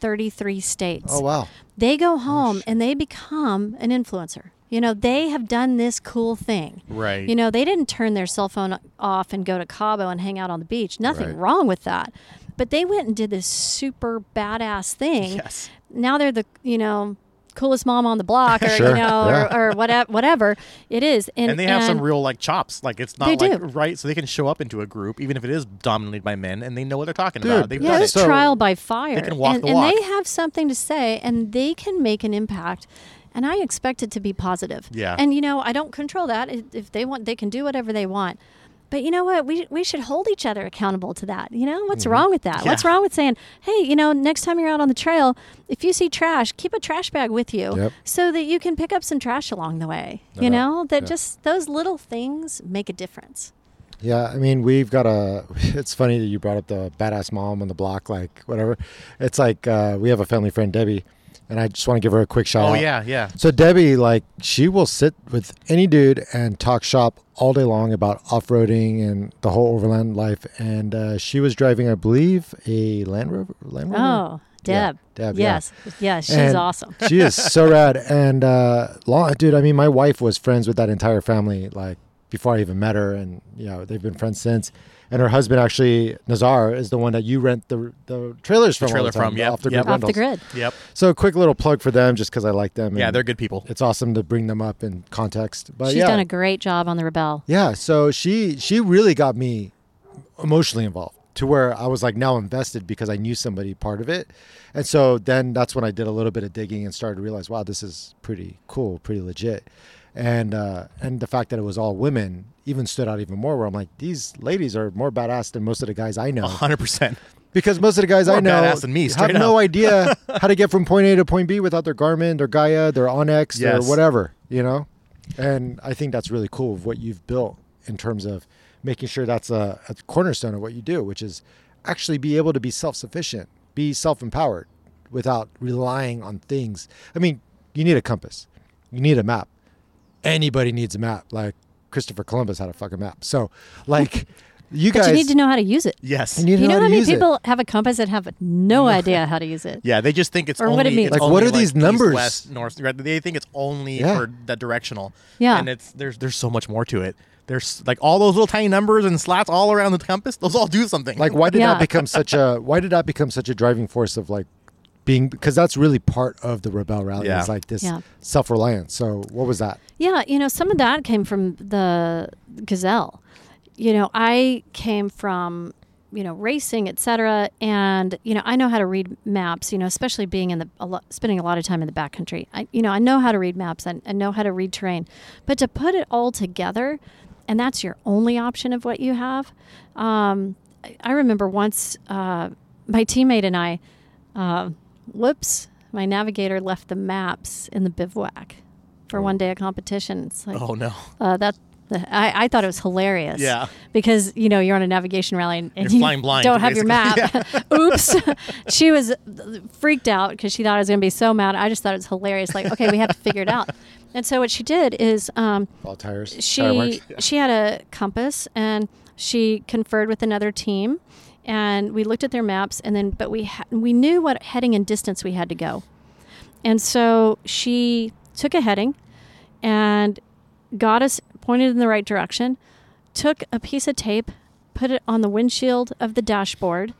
33 states oh wow they go home and they become an influencer. You know, they have done this cool thing. Right. You know, they didn't turn their cell phone off and go to Cabo and hang out on the beach. Nothing Right. wrong with that. But they went and did this super badass thing. yes Now they're the, you know, coolest mom on the block or, Sure, you know, yeah. or, or whatever, whatever it is. And, and they have some real like chops. Like it's not like do. right, so they can show up into a group even if it is dominated by men, and they know what they're talking Dude, about. They've Yeah, done it's it. So- trial by fire. they can walk and, the and they have something to say and they can make an impact. And I expect it to be positive. Yeah. And you know, I don't control that. If they want they can do whatever they want. But you know what? We, we should hold each other accountable to that. You know, what's wrong with that? What's wrong with saying, hey, you know, next time you're out on the trail, if you see trash, keep a trash bag with you Yep. so that you can pick up some trash along the way. You know, that Yeah. just those little things make a difference. Yeah, I mean, we've got a. [LAUGHS] It's funny that you brought up the badass mom on the block, like whatever. It's like uh, we have a family friend, Debbie, and I just want to give her a quick shout Oh out. yeah, yeah. So Debbie, like, she will sit with any dude and talk shop all day long about off-roading and the whole overland life. And uh, she was driving, I believe, a Land Rover. Land Rover. Oh, Yeah, Deb. Deb, yeah. yes. Yes, she's And awesome. [LAUGHS] she is so [LAUGHS] rad. And uh, long, dude, I mean, my wife was friends with that entire family, like before I even met her, and you know, they've been friends since. And her husband, actually, Nazar, is the one that you rent the the trailers from. all trailer the time, from, yep, off the yep. grid Off the grid. Yep. So, a quick little plug for them, just because I like them. Yeah, they're good people. It's awesome to bring them up in context. But She's yeah, done a great job on the Rebel. yeah. So she she really got me emotionally involved to where I was like now invested because I knew somebody part of it, and so then that's when I did a little bit of digging and started to realize, wow, this is pretty cool, pretty legit, and uh, and the fact that it was all women even stood out even more. Where I'm like, these ladies are more badass than most of the guys I know hundred percent. because most of the guys I More know badass than me, have straight no idea [LAUGHS] how to get from point A to point B without their Garmin, their Gaia, their onX, Yes. their whatever, you know. And I think that's really cool of what you've built in terms of making sure that's a, a cornerstone of what you do, which is actually be able to be self-sufficient, be self-empowered without relying on things. I mean, you need a compass, you need a map. Anybody needs a map. Like Christopher Columbus had a fucking map. So, like, [LAUGHS] you But guys you need to know how to use it. Yes. you need to You know how how to many use it. people have a compass that have no [LAUGHS] idea how to use it? Yeah, they just think it's Or only what it means. it's Like, what only, are these east, numbers? west, north. Right? They think it's only Yeah. for the directional. Yeah. and it's there's there's so much more to it. There's like all those little tiny numbers and slats all around the compass. Those all do something. like why did Yeah. that become such a why did that become such a driving force of like being because that's really part of the rebel rally Yeah. is like this Yeah. self-reliance so what was that Yeah, you know, some of that came from the Gazelle. you know, I came from you know racing, et cetera, and you know I know how to read maps. You know, especially being in the a lot, spending a lot of time in the backcountry. I you know I know how to read maps and I know how to read terrain, but to put it all together, and that's your only option of what you have. Um, I- I remember once uh, my teammate and I, uh, whoops, my navigator left the maps in the bivouac for one day of competition. It's like Oh no. uh, that I, I thought it was hilarious. Yeah. Because you know you're on a navigation rally and, and You're you flying blind, don't have your map. basically. [LAUGHS] Oops. [LAUGHS] she was freaked out because she thought I was going to be so mad. I just thought it was hilarious. Like, okay, we have to figure it out. And so what she did is um, All tires. tire she marks. she had a compass and she conferred with another team and we looked at their maps and then but we ha- we knew what heading and distance we had to go. And so she took a heading and got us pointed in the right direction took a piece of tape put it on the windshield of the dashboard.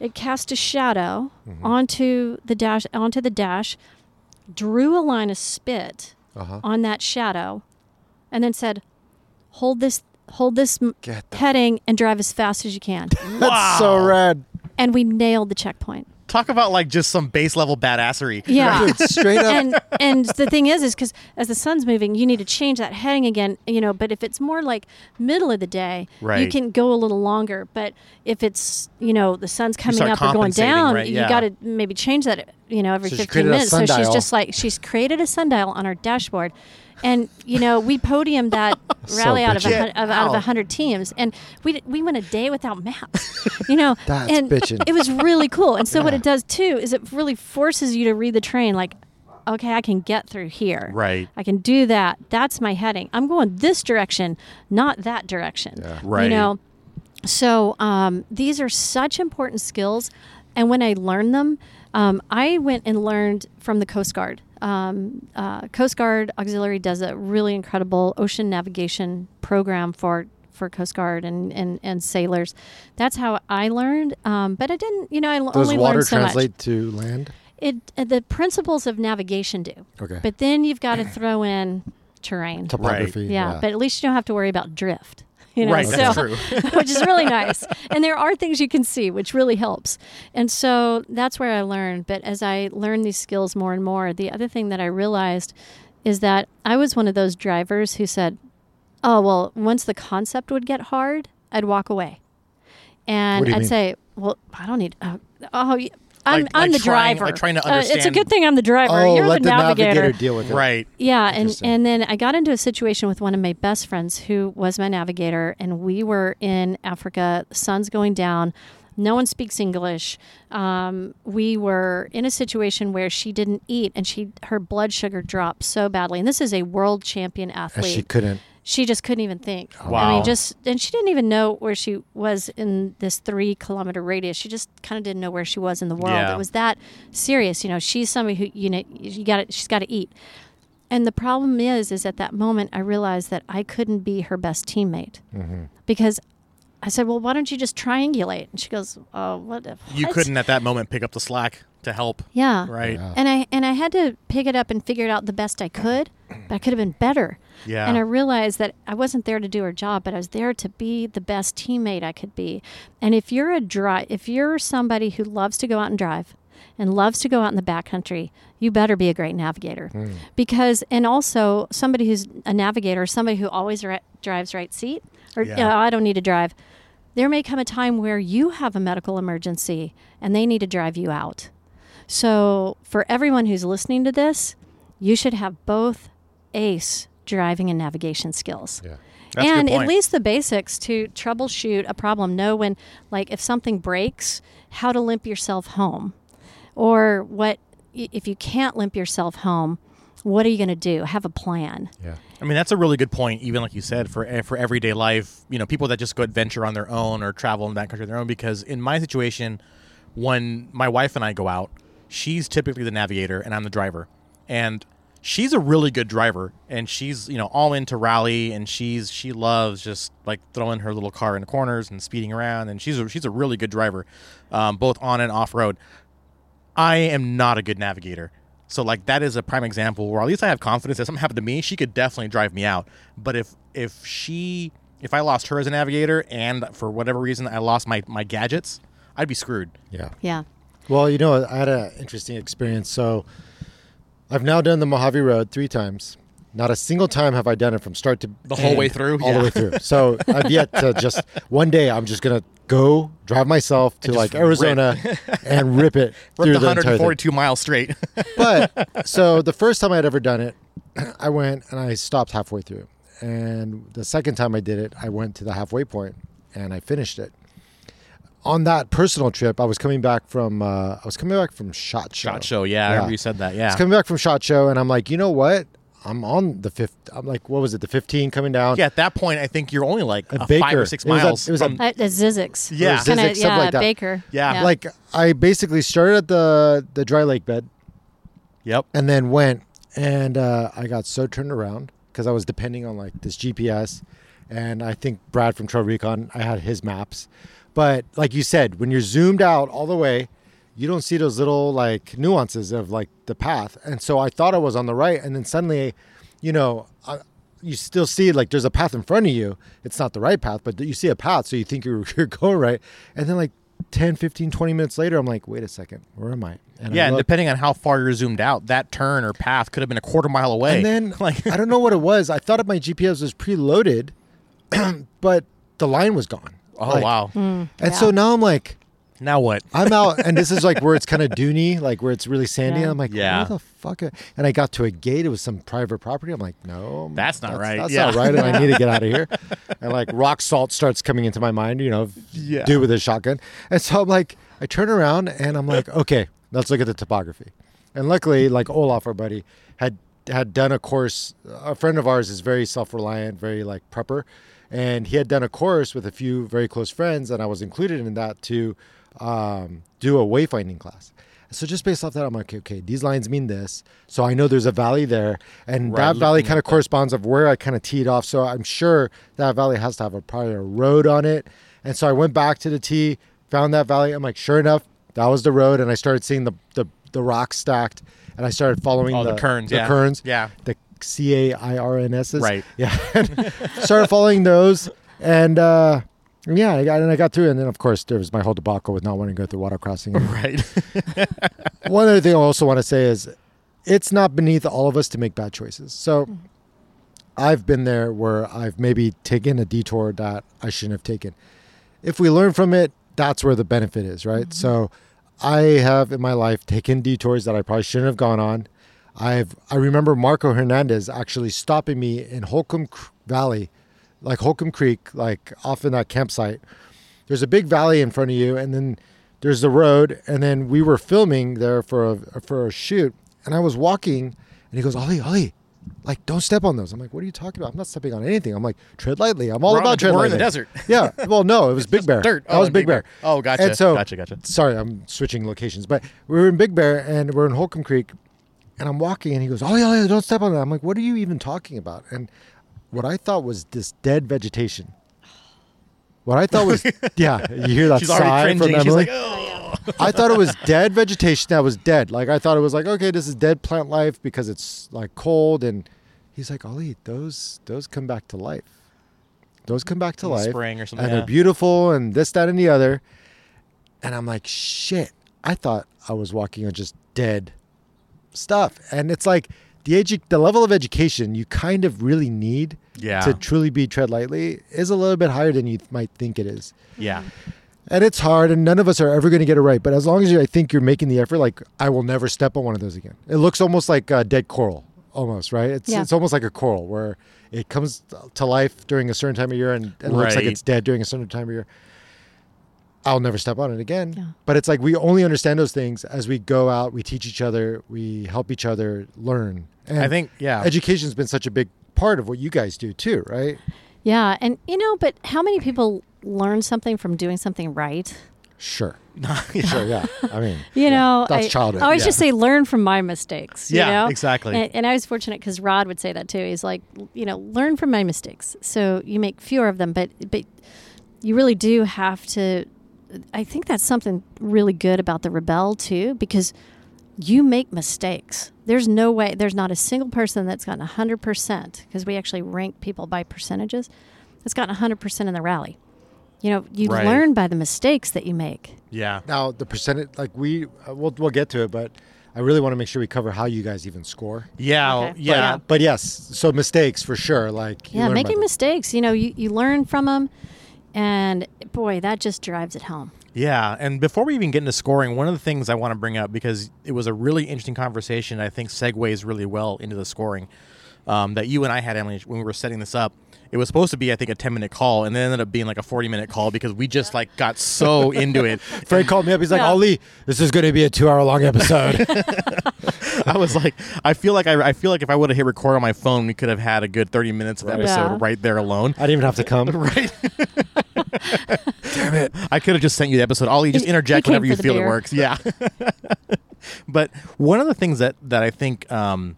It cast a shadow onto the dash onto the dash drew a line of spit Uh-huh. on that shadow and then said hold this hold this m- heading and drive as fast as you can [LAUGHS] That's so Wow. rad. and we nailed the checkpoint Talk about like just some base level badassery. yeah Dude, straight up. and and the thing is is because as the sun's moving you need to change that heading again you know but if it's more like middle of the day you Right. can go a little longer but if it's you know the sun's coming start up or going compensating, down right? you got to maybe change that you know every So she 15 created a minutes so she's sundial. just like she's created a sundial on her dashboard and you know we podiumed that [LAUGHS] So rally out of, a, of out of a hundred teams. And we we went a day without maps [LAUGHS] you know? [LAUGHS] That's and bitchin'. it was really cool. And so what it does too is it really forces you to read the train like okay i can get through here. Right. i can do that. That's my heading. I'm going this direction not that direction. Yeah. you know? So um, these are such important skills. And when i learned them um, i went and learned from the coast guard um, uh, coast guard auxiliary does a really incredible ocean navigation program for for coast guard and, and, and sailors that's how i learned um, but i didn't you know I Does only water learned so much Does water translate to land? it uh, the principles of navigation do Okay. but then you've got to throw in terrain Topography. yeah, but at least you don't have to worry about drift. You know, Right, so that's true. [LAUGHS] which is really nice. And there are things you can see, which really helps. And so that's where I learned. But as I learned these skills more and more, the other thing that I realized is that I was one of those drivers who said, "Oh well, once the concept would get hard, I'd walk away." And What do you I'd mean? say, "Well, I don't need." Uh, oh, yeah, I'm, Like- I'm like the trying- driver. like trying to Uh, it's a good thing I'm the driver. oh, You're let the, the navigator. deal with it. Right. Yeah, and and then I got into a situation with one of my best friends who was my navigator, and we were in Africa. The sun's going down. No one speaks English. Um, we were in a situation where she didn't eat, and she her blood sugar dropped so badly. And this is a world champion And athlete. she couldn't. She just couldn't even think. Wow. I mean, just and she didn't even know where she was in this three kilometer radius. She just kind of didn't know where she was in the world. Yeah. It was that serious. You know, she's somebody who you know you got to she's got to eat. And the problem is, is at that moment I realized that I couldn't be her best teammate Mm-hmm. because I said, "Well, why don't you just triangulate?" And she goes, "Oh, what? if- You couldn't at that moment pick up the slack to help. Yeah. Right. Yeah. And I and I had to pick it up and figure it out the best I could, but I could have been better. Yeah. And I realized that I wasn't there to do her job, but I was there to be the best teammate I could be. And if you're a dri if you're somebody who loves to go out and drive and loves to go out in the backcountry, you better be a great navigator. Hmm. Because and also somebody who's a navigator, somebody who always ri- drives right seat, or Yeah. "Yeah, I don't need to drive. There may come a time where you have a medical emergency and they need to drive you out. So, for everyone who's listening to this, you should have both ACE driving and navigation skills. Yeah. That's a good and at point. least the basics to troubleshoot a problem. Know when, like, if something breaks, how to limp yourself home. Or what, if you can't limp yourself home, what are you going to do? Have a plan. Yeah. I mean, that's a really good point. Even like you said, for eh, for everyday life, you know, people that just go adventure on their own or travel in that country on their own. Because in my situation, when my wife and I go out, she's typically the navigator and I'm the driver, and she's a really good driver, and she's you know all into rally, and she's she loves just like throwing her little car in the corners and speeding around, and she's a, she's a really good driver, um, both on and off road. I am not a good navigator. So like that is a prime example where at least I have confidence that if something happened to me, she could definitely drive me out. But if if she if I lost her as a navigator and for whatever reason I lost my my gadgets, I'd be screwed. Yeah. Yeah. Well, you know, I had an interesting experience. So I've now done the Mojave Road three times. Not a single time have I done it from start to The whole way through? all Yeah. the way through. So [LAUGHS] I've yet to just one day. I'm just gonna go drive myself to like Arizona [LAUGHS] and rip it through the the thing. 142 miles straight. [LAUGHS] But so the first time I'd ever done it, [CLEARS THROAT] I went and I stopped halfway through. And the second time I did it, I went to the halfway point and I finished it. On that personal trip, I was coming back from uh, I was coming back from Shot Show. Shot show, yeah, I remember you said that. I Yeah. was coming back from Shot Show, and I'm like, you know what? I'm on the fifth. I'm like, what was it? The 15 coming down. Yeah, at that point, I think you're only like A a Baker. five or six It was at- miles it was at- from. Uh, Zzyzx. Yeah. Or Kinda, something yeah, like that. Baker. Yeah. Like I basically started at the the dry lake bed, yep. and then went and uh, I got so turned around because I was depending on like this GPS, and I think Brad from Trail Recon, I had his maps, but like you said, when you're zoomed out all the way, you don't see those little like nuances of like the path, and so I thought I was on the right, and then suddenly, you know. I, you still see like there's a path in front of you. It's not the right path, but you see a path, so you think you're, [LAUGHS] you're going right. And then like 10, 15, 20 minutes later, I'm like, wait a second, where am I? And I Yeah, and depending on how far you're zoomed out, that turn or path could have been a quarter mile away. And then [LAUGHS] like, I don't know what it was. I thought my GPS was preloaded, [CLEARS THROAT] but the line was gone. Oh Like- wow, hmm, And Yeah. so now I'm like, now what? I'm out, [LAUGHS] and this is like where it's kind of duny, like where it's really sandy. Yeah. I'm like, Yeah. where the fuck? And I got to a gate. It was some private property. I'm like, no, That's not right. That's Yeah. not right, and I need to get out of here. [LAUGHS] And like rock salt starts coming into my mind. You know, Yeah. dude with a shotgun. And so I'm like, I turn around and I'm like, okay, let's look at the topography. And luckily, like Olaf, our buddy, had had done a course. A friend of ours is very self-reliant, very like prepper, and he had done a course with a few very close friends, and I was included in that to um, do a wayfinding class. So just based off that, I'm like, okay, okay, these lines mean this. So I know there's a valley there, and Right, that valley kind of corresponds of where I kind of teed off. So I'm sure that valley has to have a probably a road on it. And so I went back to the tee, found that valley. I'm like, sure enough, that was the road, and I started seeing the the, the rocks stacked, and I started following Oh, the, the cairns, the yeah. cairns, Yeah. the C A I R N S. Right. Yeah. [LAUGHS] Started following those, and uh, yeah, I got and I got through, and then of course there was my whole debacle with not wanting to go through water crossing. [LAUGHS] Right. [LAUGHS] One other thing I also want to say is, it's not beneath all of us to make bad choices. So. I've been there where I've maybe taken a detour that I shouldn't have taken. If we learn from it, that's where the benefit is, right? So I have in my life taken detours that I probably shouldn't have gone on. I've I remember Marco Hernandez actually stopping me in Holcomb Valley, like Holcomb Creek, like off in that campsite. There's a big valley in front of you, and then there's the road, and then we were filming there for a for a shoot, and I was walking, and he goes, Ollie, Ollie, like don't step on those. I'm like, what are you talking about? I'm not stepping on anything. I'm like, tread lightly. I'm all We're about tread we're in the desert. [LAUGHS] Yeah. Well, no, it was [LAUGHS] Big Bear. dirt. That Oh, was Big Big Bear. Bear. Oh, gotcha. And so, Gotcha, gotcha. Sorry, I'm switching locations, but we were in Big Bear and we're in Holcomb Creek, and I'm walking, and he goes, "Oh yeah, yeah, don't step on that." I'm like, "What are you even talking about?" And what I thought was this dead vegetation. What I thought was, [LAUGHS] yeah, you hear that She's sigh from Emily. like, oh. I thought it was [LAUGHS] dead vegetation that was dead. Like I thought it was like, okay, this is dead plant life because it's like cold. And he's like, Ollie, those those come back to life. Those come back to In life. spring or something, And yeah. they're beautiful and this, that, and the other. And I'm like, shit. I thought I was walking on just dead stuff. And it's like the edu- the level of education you kind of really need Yeah. to truly be tread lightly is a little bit higher than you might think it is Yeah. and it's hard and none of us are ever going to get it right but as long as you, i think you're making the effort like i will never step on one of those again it looks almost like a dead coral almost right it's, Yeah. it's almost like a coral where it comes to life during a certain time of year and it looks like it's dead during a certain time of year i'll never step on it again Yeah. but it's like we only understand those things as we go out we teach each other we help each other learn and I think, yeah. education's been such a big part of what you guys do too right Yeah, and you know, but how many people learn something from doing something right? sure [LAUGHS] sure yeah i mean [LAUGHS] You yeah. know, that's I, childhood I always yeah. just say learn from my mistakes. you Yeah, know? exactly. And, and I was fortunate because Rod would say that too. He's like, you know, learn from my mistakes, so you make fewer of them. But but you really do have to. I think that's something really good about the rebel too, because you make mistakes. There's no way. There's not a single person that's gotten hundred percent because we actually rank people by percentages. that's gotten 100% in the rally. You know, you Right. learn by the mistakes that you make. Yeah. Now the percentage, like we, uh, we'll we'll get to it, but I really want to make sure we cover how you guys even score. Yeah. Okay. Yeah. But yes, so mistakes for sure. Like you Yeah, learn making mistakes, you know, you, you learn from them. And boy, that just drives it home. Yeah, and before we even get into scoring, one of the things I want to bring up because it was a really interesting conversation. I think segues really well into the scoring um, that you and I had, Emily, when we were setting this up. It was supposed to be, I think, a ten minute call, and it ended up being like a forty minute call because we just like got so [LAUGHS] into it. Fred called me up. He's like, Yeah. "Ali, this is going to be a two-hour-long episode." [LAUGHS] [LAUGHS] I was like, I feel like I, I feel like if I would have hit record on my phone, we could have had a good thirty minutes of Right. episode Yeah. right there alone. I didn't even have to come. Right. Damn it! I could have just sent you the episode. Ollie, just interject whenever you for the feel it works. Yeah. [LAUGHS] but one of the things that that I think um,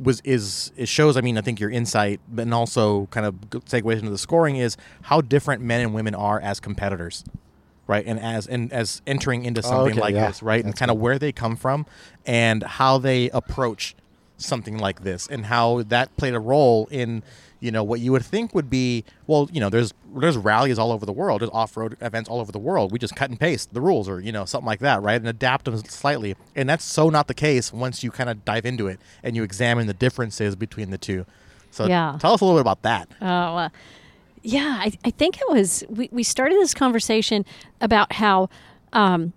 was is it shows. I mean, I think your insight, but and also kind of segues into the scoring is how different men and women are as competitors, right? And as and as entering into something okay, like yeah. this, right? And That's kind of where they come from and how they approach something like this, and how that played a role in you know what you would think would be well you know there's there's rallies all over the world there's off-road events all over the world we just cut and paste the rules or you know something like that right and adapt them slightly and that's so not the case once you kind of dive into it and you examine the differences between the two so Yeah. tell us a little bit about that Oh, uh, yeah. I, I think it was, we, we started this conversation about how um,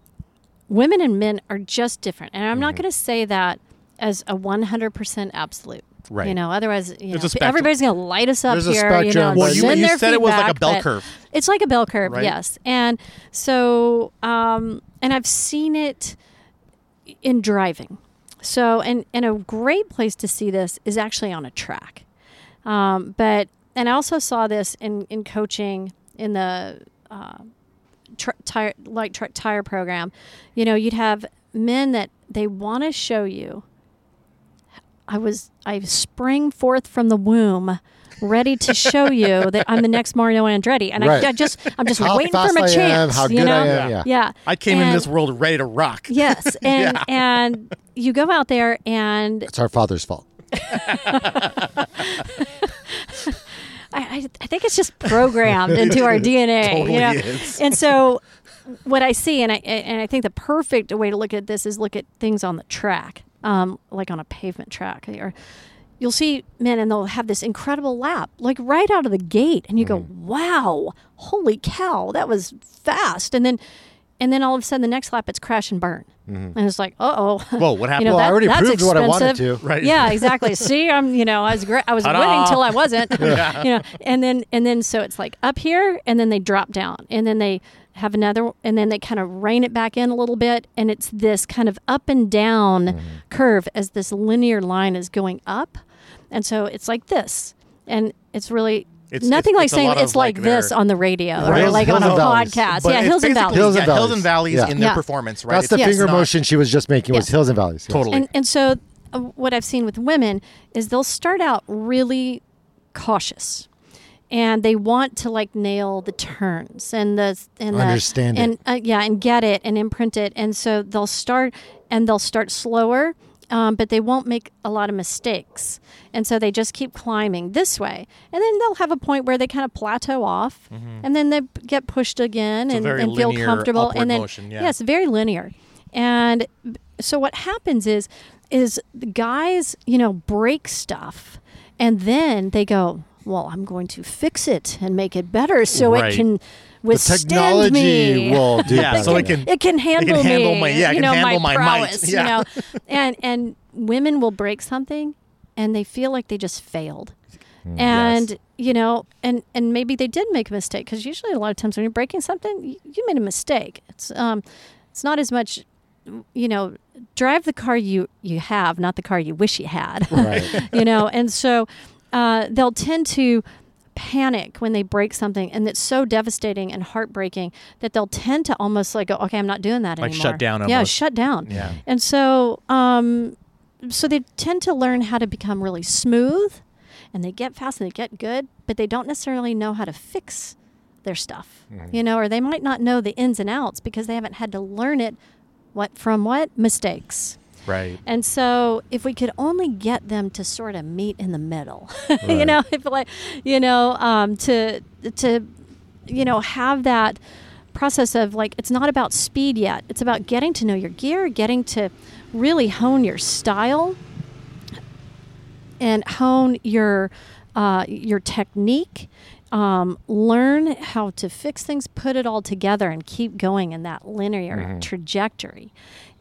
women and men are just different. And I'm not Mm-hmm. going to say that as a 100% absolute. Right. You know, otherwise, you know, everybody's going to light us up There's a here. you know, spectrum, and Well, you- send you their said it was like a bell curve. It's like a bell curve, Right? yes. And so, um, and I've seen it in driving. So, and, and a great place to see this is actually on a track. Um, but, and I also saw this in, in coaching in the uh, tr- tire, light truck tire program. You know, you'd have men that they want to show you. I was, I spring forth from the womb. Ready to show you [LAUGHS] that I'm the next Mario Andretti, and Right. I, I just I'm just How waiting for fast my I am, chance. how you good know? I am, yeah. yeah. i came into And- this world ready to rock Yes, [LAUGHS] and Yeah. and you go out there and It's our father's fault. [LAUGHS] I, I, I think it's just programmed into our DNA. Totally you know? is. And so, what I see, and I and I think the perfect way to look at this is look at things on the track, um, like on a pavement track, or you'll see men and they'll have this incredible lap, like right out of the gate, and you go, Mm-hmm. "Wow, holy cow, that was fast!" And then, and then all of a sudden, the next lap, it's crash and burn, and it's like, "Uh oh." whoa what [LAUGHS] happened You know, Well, I that- already that's proved what I wanted to. Right. Yeah, [LAUGHS] exactly. See, I'm, you know, I was great. I was Ta-da. winning till I wasn't. [LAUGHS] You know, and then and then so it's like up here, and then they drop down, and then they have another, and then they kind of rein it back in a little bit, and it's this kind of up and down Mm-hmm. curve as this linear line is going up, and so it's like this, and it's really. It's- Nothing it's- like it's saying it's like, like, this on the radio or like hills on a valleys. podcast. But yeah, hills and valleys. Hills and yeah, hills and valleys. valleys Yeah. in their Yeah. performance right That's the It's finger not- motion she was just making was hills and valleys. Yes. Totally. And and so uh, what I've seen with women is they'll start out really cautious. And they want to like nail the turns and the and the, it. and uh, yeah and get it and imprint it and so they'll start and they'll start slower um, but they won't make a lot of mistakes and so they just keep climbing this way and then they'll have a point where they kind of plateau off and then they get pushed again Mm-hmm. a and, and feel comfortable and then motion, yeah. yes very linear and so what happens is is the guys you know break stuff and then they go well i'm going to fix it and make it better so Right. it can The withstand technology me will do [LAUGHS] Yeah, so it can- it can handle handle me, my- yeah, it you can know, handle my, prowess, yeah. you know, and and women will break something, and they feel like they just failed, Mm, and you know, and and maybe they did make a mistake because usually a lot of times when you're breaking something, you, you made a mistake. It's um, it's not as much, you know, drive the car you you have, not the car you wish you had, Right. [LAUGHS] you know, and so uh, they'll tend to panic when they break something and it's so devastating and heartbreaking that they'll tend to almost like go okay i'm not doing that Like anymore. shut down yeah shut down. Yeah. and so um so they tend to learn how to become really smooth and they get fast and they get good but they don't necessarily know how to fix their stuff Mm-hmm. you know or they might not know the ins and outs because they haven't had to learn it what from what? Mistakes Right. And so, if we could only get them to sort of meet in the middle, [LAUGHS] you know, if like, you know, um, to to, you know, have that process of like, it's not about speed yet. It's about getting to know your gear, getting to really hone your style, and hone your uh, your technique. Um, learn how to fix things, put it all together, and keep going in that linear trajectory.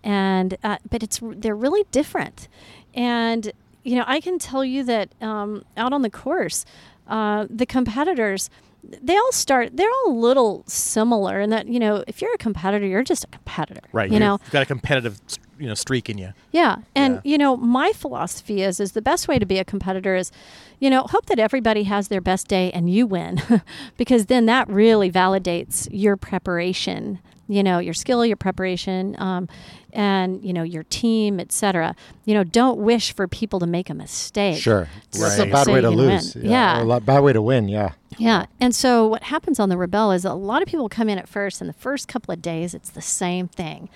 And uh, but it's they're really different. And you know, I can tell you that um, out on the course, uh, the competitors. They all start. They're all a little similar in that you know, if you're a competitor, you're just a competitor. Right. You know, you've got a competitive, you know, streak in you. yeah, and Yeah. you know, my philosophy is is the best way to be a competitor is, you know, hope that everybody has their best day and you win, [LAUGHS] because then that really validates your preparation. You know, your skill, your preparation, um, and you know your team, etc. You know, don't wish for people to make a mistake. Sure. Right. a bad So way to lose. win. Yeah. A bad way to win. Yeah. Yeah. And so what happens on the Rebelle is a lot of people come in at first, and the first couple of days, it's the same thing.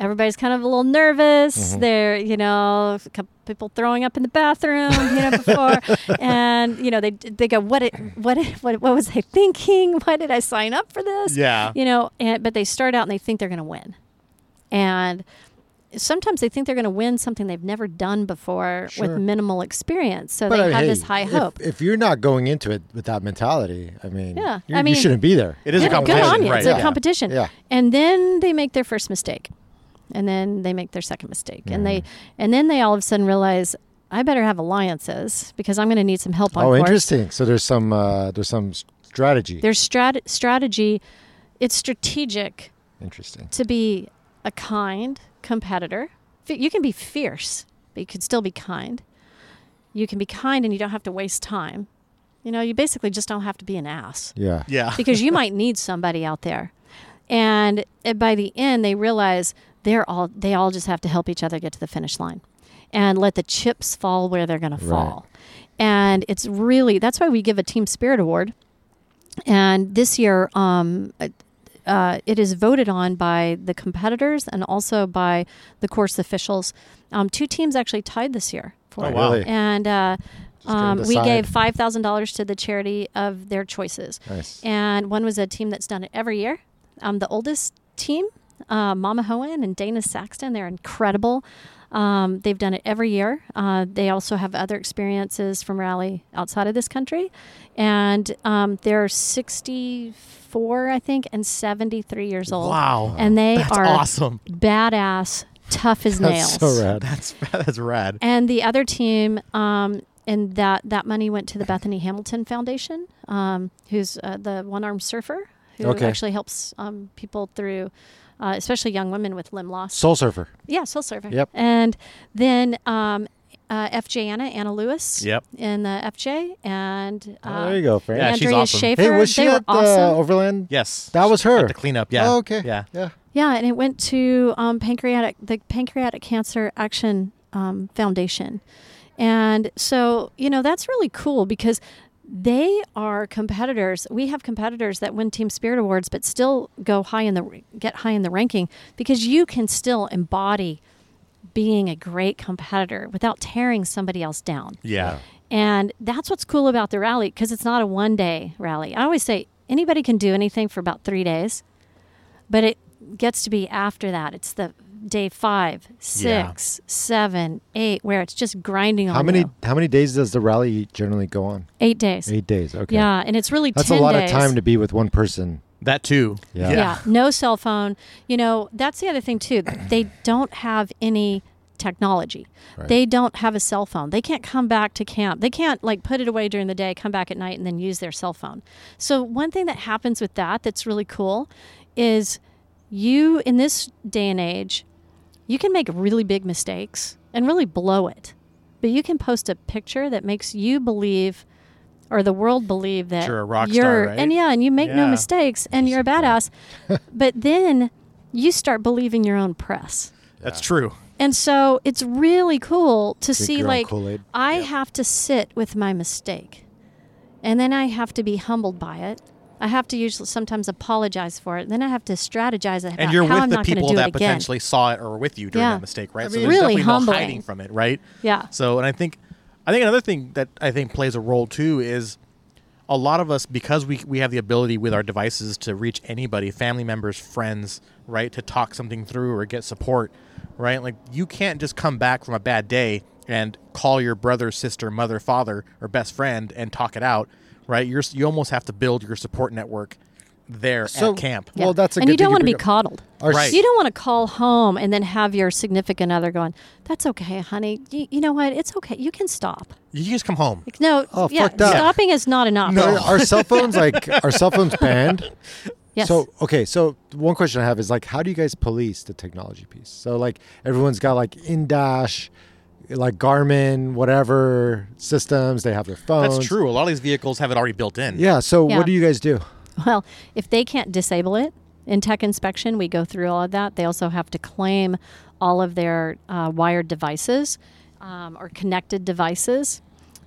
Everybody's kind of a little nervous. Mm-hmm. They're, you know, a couple people throwing up in the bathroom, you know, before, [LAUGHS] and you know, they they go, what it, what it, what what was I thinking? Why did I sign up for this? Yeah. You know, and but they start out and they think they're going to win, and sometimes they think they're going to win something they've never done before Sure. with minimal experience. So But they I mean, have hey, this high hope. If, you're not going into it with that mentality, I mean, Yeah. you, I mean- you shouldn't be there. It is a competition, Good on you. right? It's a competition. Yeah. And then they make their first mistake, and then they make their second mistake, and they and then they all of a sudden realize I better have alliances because I'm going to need some help on Oh, course. interesting. So there's some uh, there's some strategy. There's strat- strategy. It's strategic interesting. to be a kind competitor. You can be fierce, but you can still be kind. You can be kind, and you don't have to waste time. You know, you basically just don't have to be an ass. Yeah. Yeah. because you [LAUGHS] might need somebody out there. And uh, by the end, they realize they're all they all just have to help each other get to the finish line, and let the chips fall where they're going to fall. And it's really that's why we give a team spirit award. And this year, um, uh, uh, it is voted on by the competitors and also by the course officials. Um, two teams actually tied this year for Oh, it. wow. And uh, um, we gave five thousand dollars to the charity of their choices Nice. and one was a team that's done it every year. Um, the oldest team, uh, Mama Hohen and Dana Saxton, they're incredible. Um, they've done it every year. Uh, they also have other experiences from rally outside of this country, and um, they're 64, I think, and 73 years old. Wow. And they That's are awesome. badass, tough as nails. [LAUGHS] That's so rad. That's that's rad. And the other team, um, and that that money went to the Bethany Hamilton Foundation, um, who's uh, the one armed surfer who Okay. actually helps um, people through, uh, especially young women with limb loss. Soul Surfer. yeah, soul surfer. Yep. And then um, uh, FJ Anna, Anna Lewis. Yep. In the FJ, and uh, oh, there you go, Frank. Yeah, she's Andrea awesome. Schaefer. Hey, was she they at the awesome. Overland? Yes. That was her. At the cleanup. Yeah. Oh, okay. Yeah. Yeah. Yeah, and it went to um, pancreatic the Pancreatic Cancer Action um, Foundation, and so you know that's really cool because they are competitors. We have competitors that win Team Spirit awards, but still go high in the get high in the ranking because you can still embody being a great competitor without tearing somebody else down. Yeah. And that's what's cool about the rally because it's not a one day rally. I always say anybody can do anything for about three days, but it gets to be after that. It's the day five, six, seven, eight, where it's just grinding on How many you. how many days does the rally generally go on? Eight days. Eight days. Okay. Yeah, and it's really That's 10 a lot days. of time to be with one person. That too. Yeah. yeah. no cell phone. You know, that's the other thing too. They don't have any technology. Right. They don't have a cell phone. They can't come back to camp. They can't like put it away during the day, come back at night and then use their cell phone. So one thing that happens with that that's really cool is you in this day and age, you can make really big mistakes and really blow it. But you can post a picture that makes you believe or the world believe that You're a rock you're star, right? and yeah, and you make no mistakes and you're a [LAUGHS] badass. but then you start believing your own press. That's true. And so it's really cool to see like Kool-Aid. I have to sit with my mistake. And then I have to be humbled by it. I have to usually sometimes apologize for it. Then I have to strategize about and you're how with I'm the not going to people do that it again. potentially saw it or were with you during Yeah. that mistake, right? I so there's Really definitely no humbling. hiding from it, right? Yeah. So, and I think, I think another thing that I think plays a role too is a lot of us because we we have the ability with our devices to reach anybody, family members, friends, right, to talk something through or get support, right? Like you can't just come back from a bad day and call your brother, sister, mother, father, or best friend and talk it out, right? You're you almost have to build your support network there So- at camp. Yeah. Well, that's a and good you don't want to be coddled. Our Right. You don't want to call home and then have your significant other going, "That's okay, honey. You, you know what? It's okay. You can stop." You can just come home. Like, no, Oh, yeah, fuck that. stopping is not enough. Are, [LAUGHS] are cell phones like are cell phones banned? [LAUGHS] Yes. So okay, so one question I have is like, how do you guys police the technology piece? So like everyone's got like in dash, like Garmin, whatever systems they have their phones. That's true. A lot of these vehicles have it already built in. Yeah. So Yeah. what do you guys do? Well, if they can't disable it in tech inspection, we go through all of that. They also have to claim all of their uh, wired devices um, or connected devices.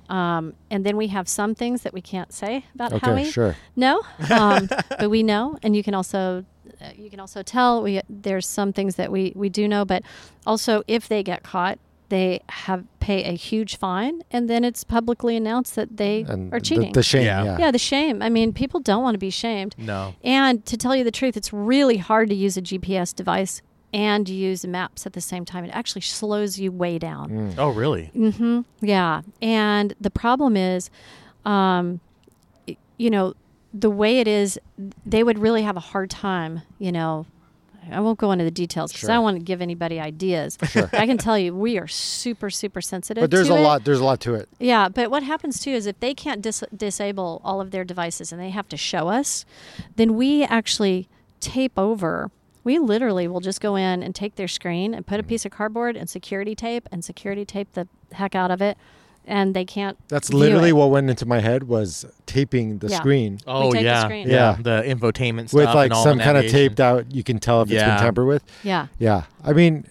Um, and then we have some things that we can't say about Okay, Howie. sure. No, [LAUGHS] um, but we know, and you can also uh, you can also tell we there's some things that we we do know, but also if they get caught, they have pay a huge fine, and then it's publicly announced that they And are cheating. The, shame. Yeah. Yeah. yeah, the shame. I mean, people don't want to be shamed. No. And to tell you the truth, it's really hard to use a GPS device and use maps at the same time. It actually slows you way down. Mm. Oh, really? Mm-hmm. Yeah. And the problem is, um, you know, the way it is, they would really have a hard time, you know. I won't go into the details because I don't want to give anybody ideas. Sure. I can tell you, we are super, super sensitive. But there's a it. lot. There's a lot to it. Yeah, but what happens too is if they can't dis- disable all of their devices and they have to show us, then we actually tape over. We literally will just go in and take their screen and put a mm-hmm. piece of cardboard and security tape and security tape the heck out of it, and they can't. That's view literally it. what went into my head was taping the Yeah. screen Oh, take the yeah. screen. yeah. Yeah. The infotainment stuff. with like and all some kind of navigation. taped out. You can tell if it's Yeah. been tampered with. Yeah, Yeah, I mean,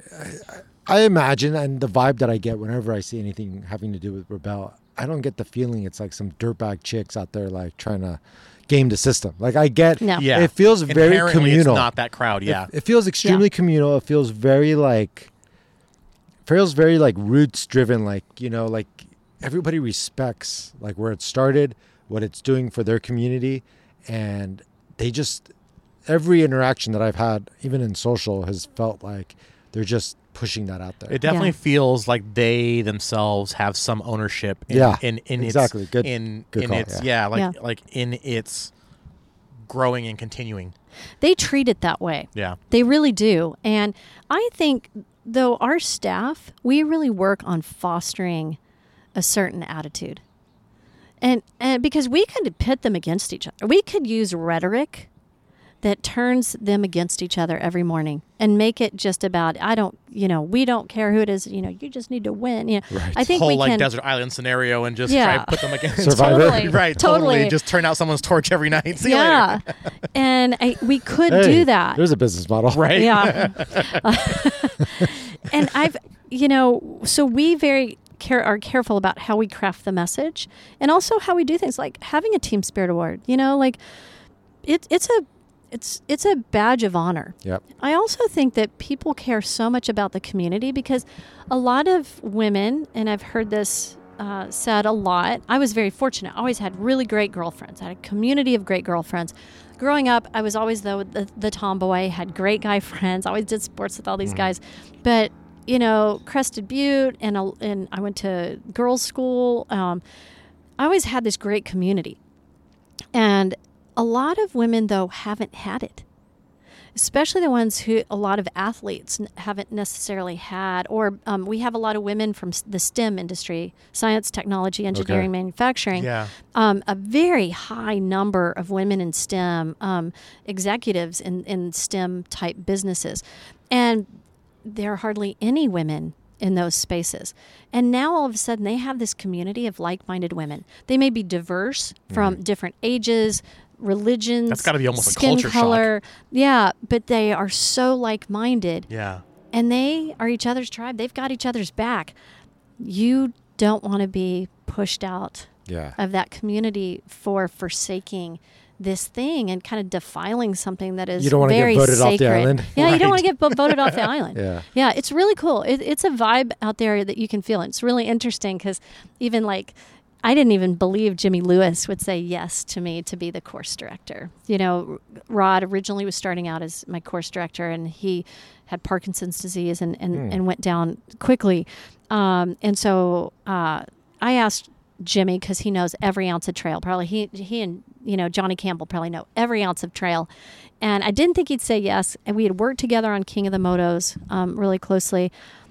I, I imagine, and the vibe that I get whenever I see anything having to do with Rebelle, I don't get the feeling it's like some dirtbag chicks out there like trying to game the system. Like I get, No. Yeah. it feels very Inherently, communal. It's not that crowd. Yeah. it, feels extremely communal. It feels very like, feels very like roots driven. Like you know, like everybody respects like where it started, what it's doing for their community, and they just every interaction that I've had, even in social, has felt like they're just pushing that out there. It definitely Yeah. feels like they themselves have some ownership in Yeah, in, in exactly. its Good- in good in call, its yeah. yeah, like Yeah. like in its growing and continuing. they treat it that way. Yeah. They really do. And I think, though, our staff, we really work on fostering a certain attitude. And, and because we could pit them against each other, we could use rhetoric that turns them against each other every morning and make it just about I don't you know we don't care who it is you know you just need to win you know Right. I think Whole we like can desert island scenario and just Yeah. try to put them against Survivor. Totally. [LAUGHS] right, totally. Totally. Just turn out someone's torch every night. [LAUGHS] See you yeah later. [LAUGHS] and I, we could Hey, do that There's a business model, Right. Yeah. and I've, you know, so we very care are careful about how we craft the message and also how we do things like having a team spirit award. You know, like it, it's a it's it's a badge of honor. Yep. I also think that people care so much about the community because a lot of women, and I've heard this uh, said a lot. I was very fortunate. I always had really great girlfriends. I had a community of great girlfriends. Growing up, I was always the the, the tomboy. Had great guy [LAUGHS] friends. Always did sports with all these guys, but you know, Crested Butte, and a, and I went to girls' school. Um, I always had this great community, and a lot of women though haven't had it especially the ones who a lot of athletes haven't necessarily had or um, we have a lot of women from the stem industry science technology engineering manufacturing Yeah. um, a very high number of women in stem um, executives in, in stem type businesses and there are hardly any women in those spaces. And now all of a sudden they have this community of like minded women. They may be diverse mm-hmm. from different ages, religions, That's gotta be almost a skin culture shock. color. Yeah, but they are so like minded Yeah. and they are each other's tribe. They've got each other's back. You don't want to be pushed out Yeah. of that community for forsaking this thing and kind of defiling something that is You don't wanna get very voted off the island? Yeah, you don't want to get vo- voted off the [LAUGHS] island. Yeah. Yeah, it's really cool. It, it's a vibe out there that you can feel. It's really interesting because even like, I didn't even believe Jimmy Lewis would say yes to me to be the course director. You know, Rod originally was starting out as my course director, and he had Parkinson's disease and and, and went down quickly. Um, and so uh, I asked Jimmy because he knows every ounce of trail. Probably he he and you know Johnny Campbell probably know every ounce of trail. And I didn't think he'd say yes. And we had worked together on King of the Motos um, really closely.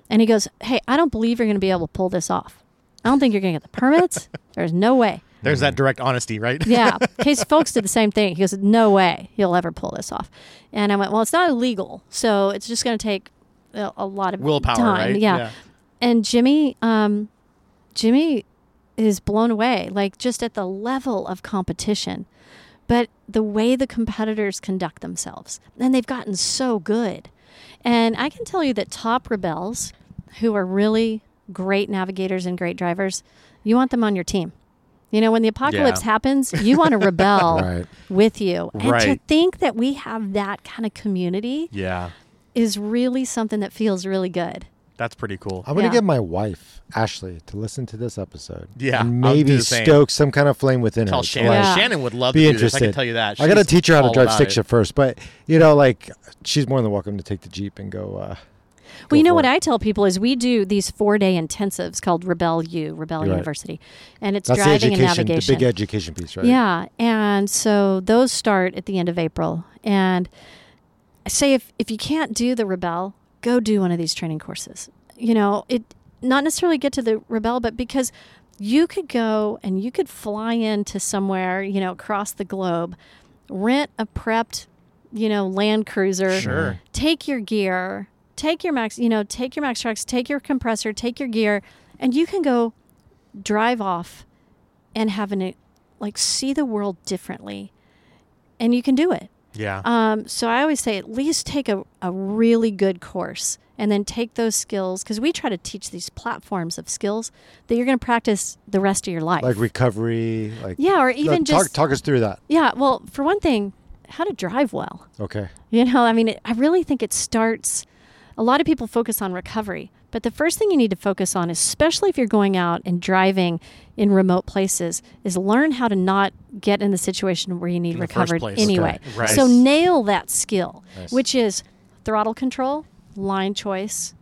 And he goes, "Hey, I don't believe you're going to be able to pull this off. I don't think you're going to get the permits. [LAUGHS] There's no way." There's that direct honesty, right? [LAUGHS] Yeah. [LAUGHS] Casey Folks did the same thing. He goes, No way he'll ever pull this off. And I went, Well, it's not illegal. So it's just going to take a, a lot of Willpower, time. right? Yeah. And Jimmy, um, Jimmy is blown away, like just at the level of competition, but the way the competitors conduct themselves. And they've gotten so good. And I can tell you that top rebels who are really great navigators and great drivers, you want them on your team. You know, when the apocalypse Yeah. happens, you want to [LAUGHS] rebel Right. with you. And to think that we have that kind of community Yeah. is really something that feels really good. That's pretty cool. I'm gonna Yeah. get my wife Ashley to listen to this episode. Yeah, and I'll do maybe the same. stoke some kind of flame within Tell her. Shannon. Yeah. Shannon would love Be to do this. I interested. can tell you that. I gotta She's teach her how to all drive about stick it. shift first, but you know, like she's more than welcome to take the jeep and go. Uh, Well, you know what it. I tell people is we do these four day intensives called Rebelle U, Rebelle Right. University, and it's That's the driving and education, the navigation. big education piece, right? Yeah, and so those start at the end of April. And I say if if you can't do the Rebelle, go do one of these training courses. You know, it not necessarily get to the Rebelle, but because you could go and you could fly into somewhere, you know, across the globe, rent a prepped, you know, Land Cruiser, Sure. take your gear, take your max, you know, take your max trucks, take your compressor, take your gear, and you can go drive off and have an like see the world differently, and you can do it. Yeah. Um, so I always say at least take a, a really good course and then take those skills because we try to teach these platforms of skills that you're going to practice the rest of your life. Like recovery, like yeah, or No, even talk, just talk us through that. yeah. Well, for one thing, how to drive well. Okay. You know, I mean, it, I really think it starts. A lot of people focus on recovery, but the first thing you need to focus on, especially if you're going out and driving in remote places, is learn how to not get in the situation where you need In the recovered anyway. Okay. Right. So nail that skill, Nice. which is throttle control, line choice,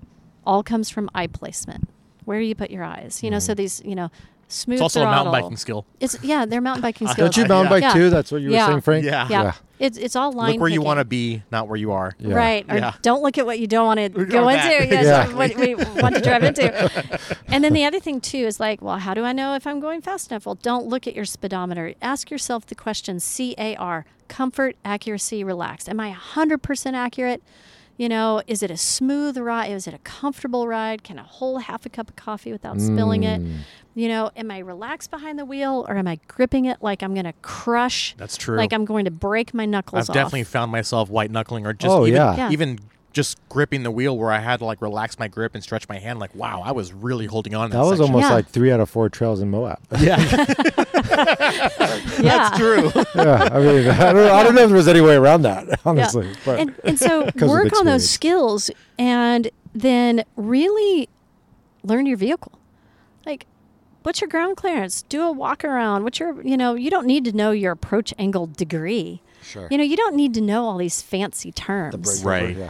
all comes from eye placement. Where you put your eyes, you know. Mm-hmm. So these, you know, smooth it's also a mountain biking skill. It's yeah, they're mountain biking [LAUGHS] skills. Don't you mountain bike Yeah. too? That's what you Yeah. were saying, Frank. Yeah. yeah. Yeah. It's it's all line. Look where you want to be, not where you are. Yeah. Right. Or Yeah. don't look at what you don't want to go that. into. [LAUGHS] Yes, Yeah. what we want to drive into. [LAUGHS] And then the other thing too is like, well, how do I know if I'm going fast enough? Well, don't look at your speedometer. Ask yourself the question CAR, comfort, accuracy, relaxed. Am I 100% accurate? You know, is it a smooth ride? Is it a comfortable ride? Can I hold half a cup of coffee without spilling it? Mm. You know, am I relaxed behind the wheel or am I gripping it like I'm going to crush? That's true. Like I'm going to break my knuckles I've off. definitely found myself white knuckling or just Oh, even, yeah. Yeah. even just gripping the wheel where I had to like relax my grip and stretch my hand. Like, wow, I was really holding on. in That was section. almost Yeah. like three out of four trails in Moab. [LAUGHS] yeah, yeah. that's true. yeah, I mean, I don't, I don't know if there was any way around that, honestly. But and, and so [LAUGHS] work on those skills and then really learn your vehicle like what's your ground clearance do a walk around what's your you know you don't need to know your approach angle degree sure. you know you don't need to know all these fancy terms Right. Yeah.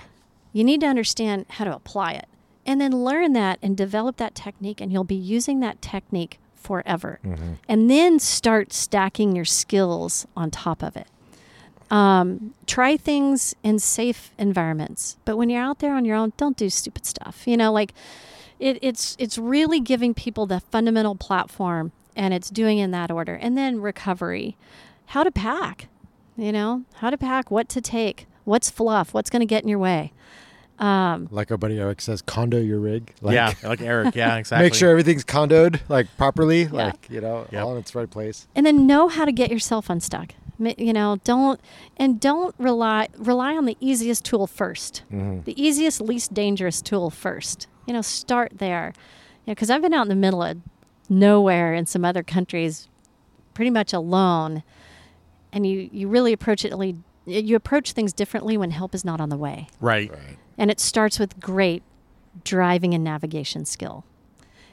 You need to understand how to apply it and then learn that and develop that technique and you'll be using that technique forever. Mm-hmm. and then start stacking your skills on top of it. Um, try things in safe environments but when you're out there on your own don't do stupid stuff. You know like it, it's it's really giving people the fundamental platform and it's doing in that order. And then recovery. How to pack you know? How to pack what to take what's fluff what's going to get in your way um, Like our buddy Eric says, condo your rig. Like, yeah, like Eric. Yeah, [LAUGHS] [LAUGHS] exactly. Make sure everything's condoed like properly, Yeah. like you know, Yep. all in its right place. and then know how to get yourself unstuck you know don't and don't rely rely on the easiest tool 1st Mhm. the easiest least dangerous tool first you know start there you know because i've been out in the middle of nowhere in some other countries pretty much alone and you you really approach it really you approach things differently when help is not on the way. Right. Right. And it starts with great driving and navigation skill.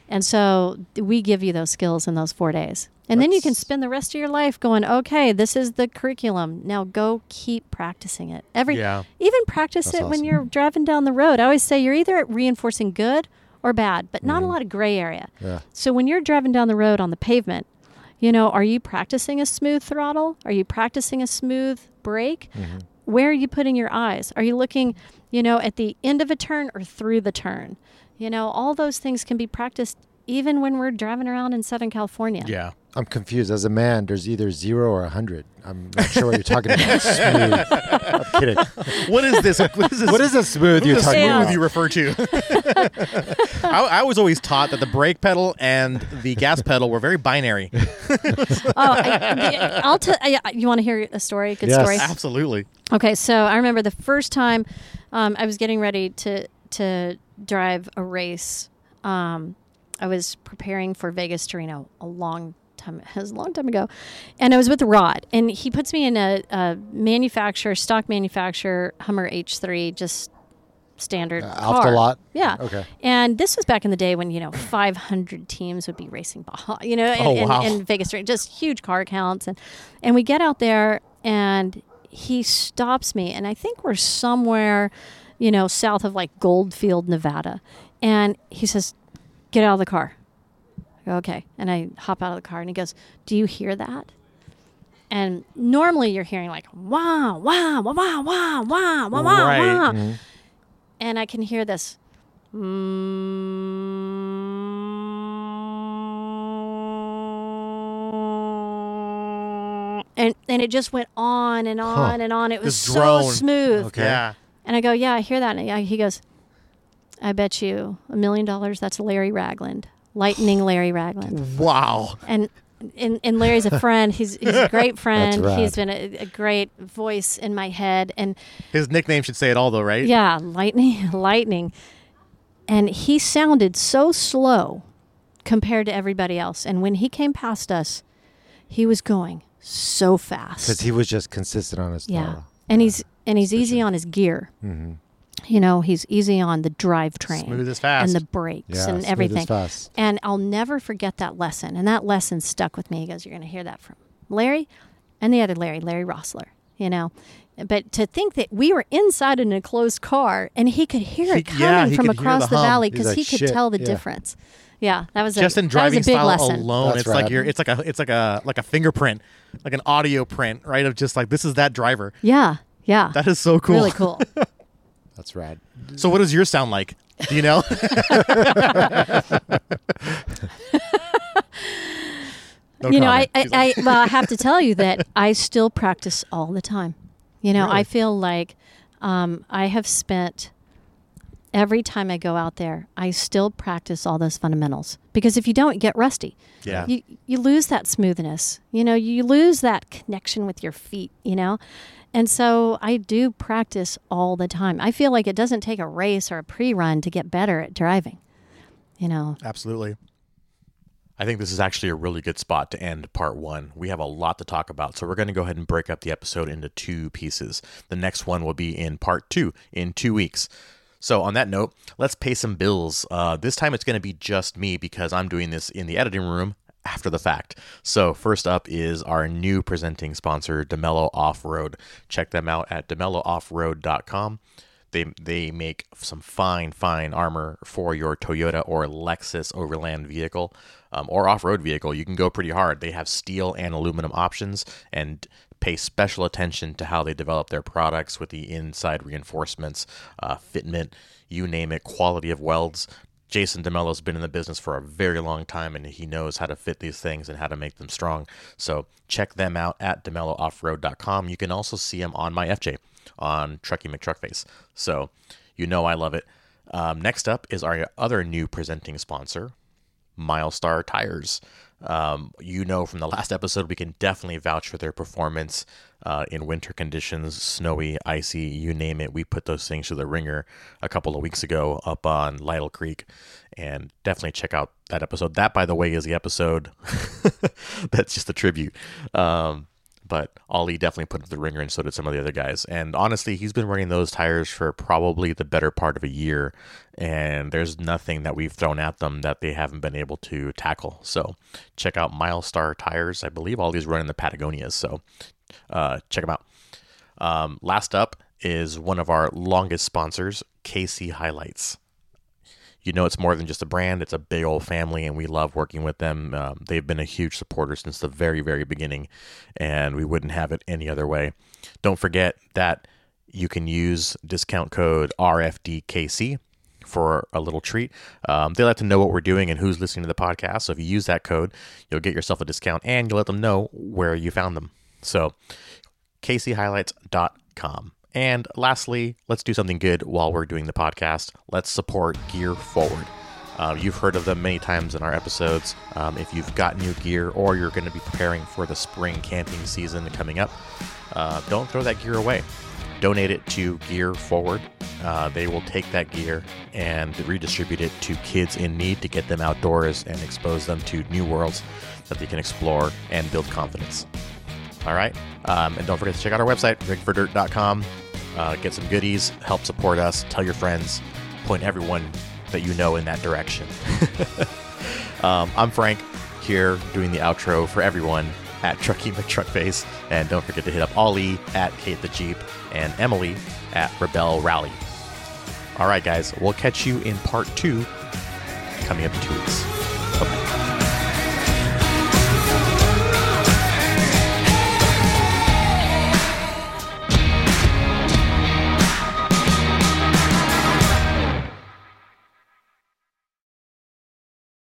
And so we give you those skills in those four days. And then you can spend the rest of your life going, okay, this is the curriculum. Now go keep practicing it. Every Yeah. even practice That's it when you're driving down the road. I always say you're either reinforcing good or bad, but not a mm-hmm. lot of gray area. Yeah. So when you're driving down the road on the pavement, you know, are you practicing a smooth throttle? Are you practicing a smooth brake? Mm-hmm. Where are you putting your eyes? Are you looking, you know, at the end of a turn or through the turn? You know, all those things can be practiced even when we're driving around in Southern California. Yeah. I'm confused. As a man, there's either zero or a hundred. I'm not sure what you're talking about. [LAUGHS] smooth. I'm kidding. What is this? What is this? What is a smooth What you're is talking Yeah. smooth about? you refer to? [LAUGHS] I, I was always taught that the brake pedal and the gas pedal were very binary. [LAUGHS] Oh, I, I'll tell you. You want to hear a story? Good Yes. story. Absolutely. Okay, so I remember the first time um, I was getting ready to to drive a race. Um, I was preparing for Vegas to Reno a long time. [LAUGHS] It was a long time ago, and I was with Rod, and he puts me in a, a manufacturer, stock manufacturer Hummer H3, just standard Uh, car. off the lot? Yeah. Okay. And this was back in the day when you know 500 teams would be racing Baja, [LAUGHS] you know, in, Oh, in- wow. in Vegas, just huge car counts, and and we get out there, and he stops me, and I think we're somewhere, you know, south of like Goldfield, Nevada, and he says, "Get out of the car." okay. And I hop out of the car and he goes, do you hear that? And normally you're hearing like, wow, wow, wow, wow, wow, wow, wow, wow. Mm-hmm. And I can hear this. Mm-hmm. And, and it just went on and on huh. and on. It was so smooth. Okay. Yeah. And I go, yeah, I hear that. And he goes, I bet you a million dollars that's Larry Ragland. Lightning Larry Ragland. Wow. And and, and Larry's a friend. He's, he's a great friend. He's been a, a great voice in my head. And His nickname should say it all, though, right? yeah, lightning, [LAUGHS] lightning. And he sounded so slow compared to everybody else. And when he came past us, he was going so fast. Because he was just consistent on his yeah. And he's and he's easy on his gear. Mm-hmm. You know, he's easy on the drivetrain Smooth as fast. and the brakes Yeah, and everything. fast. And I'll never forget that lesson. And that lesson stuck with me. He goes, You're going to hear that from Larry and the other Larry, Larry Roeseler, you know. But to think that we were inside in a closed car and he could hear He- it coming yeah, from across the the, valley because like, he could "Shit," tell the yeah. difference. Yeah, that was a, Just in that driving was a big style lesson. alone, That's it's like you're. It's like a. It's like a like a fingerprint, like an audio print, right? Of just like this is that driver. Yeah, yeah. That is so cool. Really cool. [LAUGHS] That's rad. So what does yours sound like? Do you know? [LAUGHS] [LAUGHS] No you know, I. I, I, well, I have to tell you [LAUGHS] that I still practice all the time. You know, I feel like um, I have spent every time I go out there, I still practice all those fundamentals because if you don't, you get rusty. Yeah. You, you lose that smoothness. You know, you lose that connection with your feet, you know? And so I do practice all the time. I feel like it doesn't take a race or a pre run to get better at driving. You know, Absolutely. I think this is actually a really good spot to end part one. We have a lot to talk about, so we're going to go ahead and break up the episode into two pieces. The next one will be in part two in two weeks. So, on that note, let's pay some bills. Uh, this time it's going to be just me because I'm doing this in the editing room after the fact. So, first up is our new presenting sponsor, DeMello Off Road. Check them out at DeMelloOffRoad.com. They they make some fine fine armor for your Toyota or Lexus overland vehicle um, or off road vehicle. You can go pretty hard. They have steel and aluminum options and pay special attention to how they develop their products with the inside reinforcements, uh, fitment, you name it, quality of welds. Jason DeMello's been in the business for a very long time and he knows how to fit these things and how to make them strong. So check them out at DeMelloOffRoad.com. You can also see them on my FJ on Trucky McTruckface. So you know I love it. Um, next up is our other new presenting sponsor, Milestar Tires. Um, you know from the last episode, we can definitely vouch for their performance uh, in winter conditions, snowy, icy, you name it. We put those things to the ringer a couple of weeks ago up on Lytle Creek, and definitely check out that episode. That, by the way, is the episode [LAUGHS] that's just a tribute. Um, but Ollie definitely put up the ringer, and so did some of the other guys. And honestly, he's been running those tires for probably the better part of a year, and there's nothing that we've thrown at them that they haven't been able to tackle. So check out Milestar Tires. I believe Ollie's running the Patagonias, so uh, check them out. Um, last up is one of our longest sponsors, KC Highlights you know it's more than just a brand it's a big old family and we love working with them. Um, they've been a huge supporter since the very very beginning and we wouldn't have it any other way. Don't forget that you can use discount code rfdkc for a little treat. Um, they like to know what we're doing and who's listening to the podcast so if you use that code you'll get yourself a discount and you'll let them know where you found them. So kchighlights.com and lastly, let's do something good while we're doing the podcast. Let's support Gear Forward. Uh, you've heard of them many times in our episodes. Um, if you've got new gear or you're going to be preparing for the spring camping season coming up, uh, don't throw that gear away. Donate it to Gear Forward. Uh, they will take that gear and redistribute it to kids in need to get them outdoors and expose them to new worlds that they can explore and build confidence. All right. Um, and don't forget to check out our website, rigfordirt.com uh, get some goodies, help support us, tell your friends, point everyone that you know in that direction. [LAUGHS] um, I'm Frank here doing the outro for everyone at Trucky McTruckface. And don't forget to hit up Ollie at Kate the Jeep and Emily at Rebelle Rally. All right, guys, we'll catch you in part two coming up in two weeks. Bye-bye.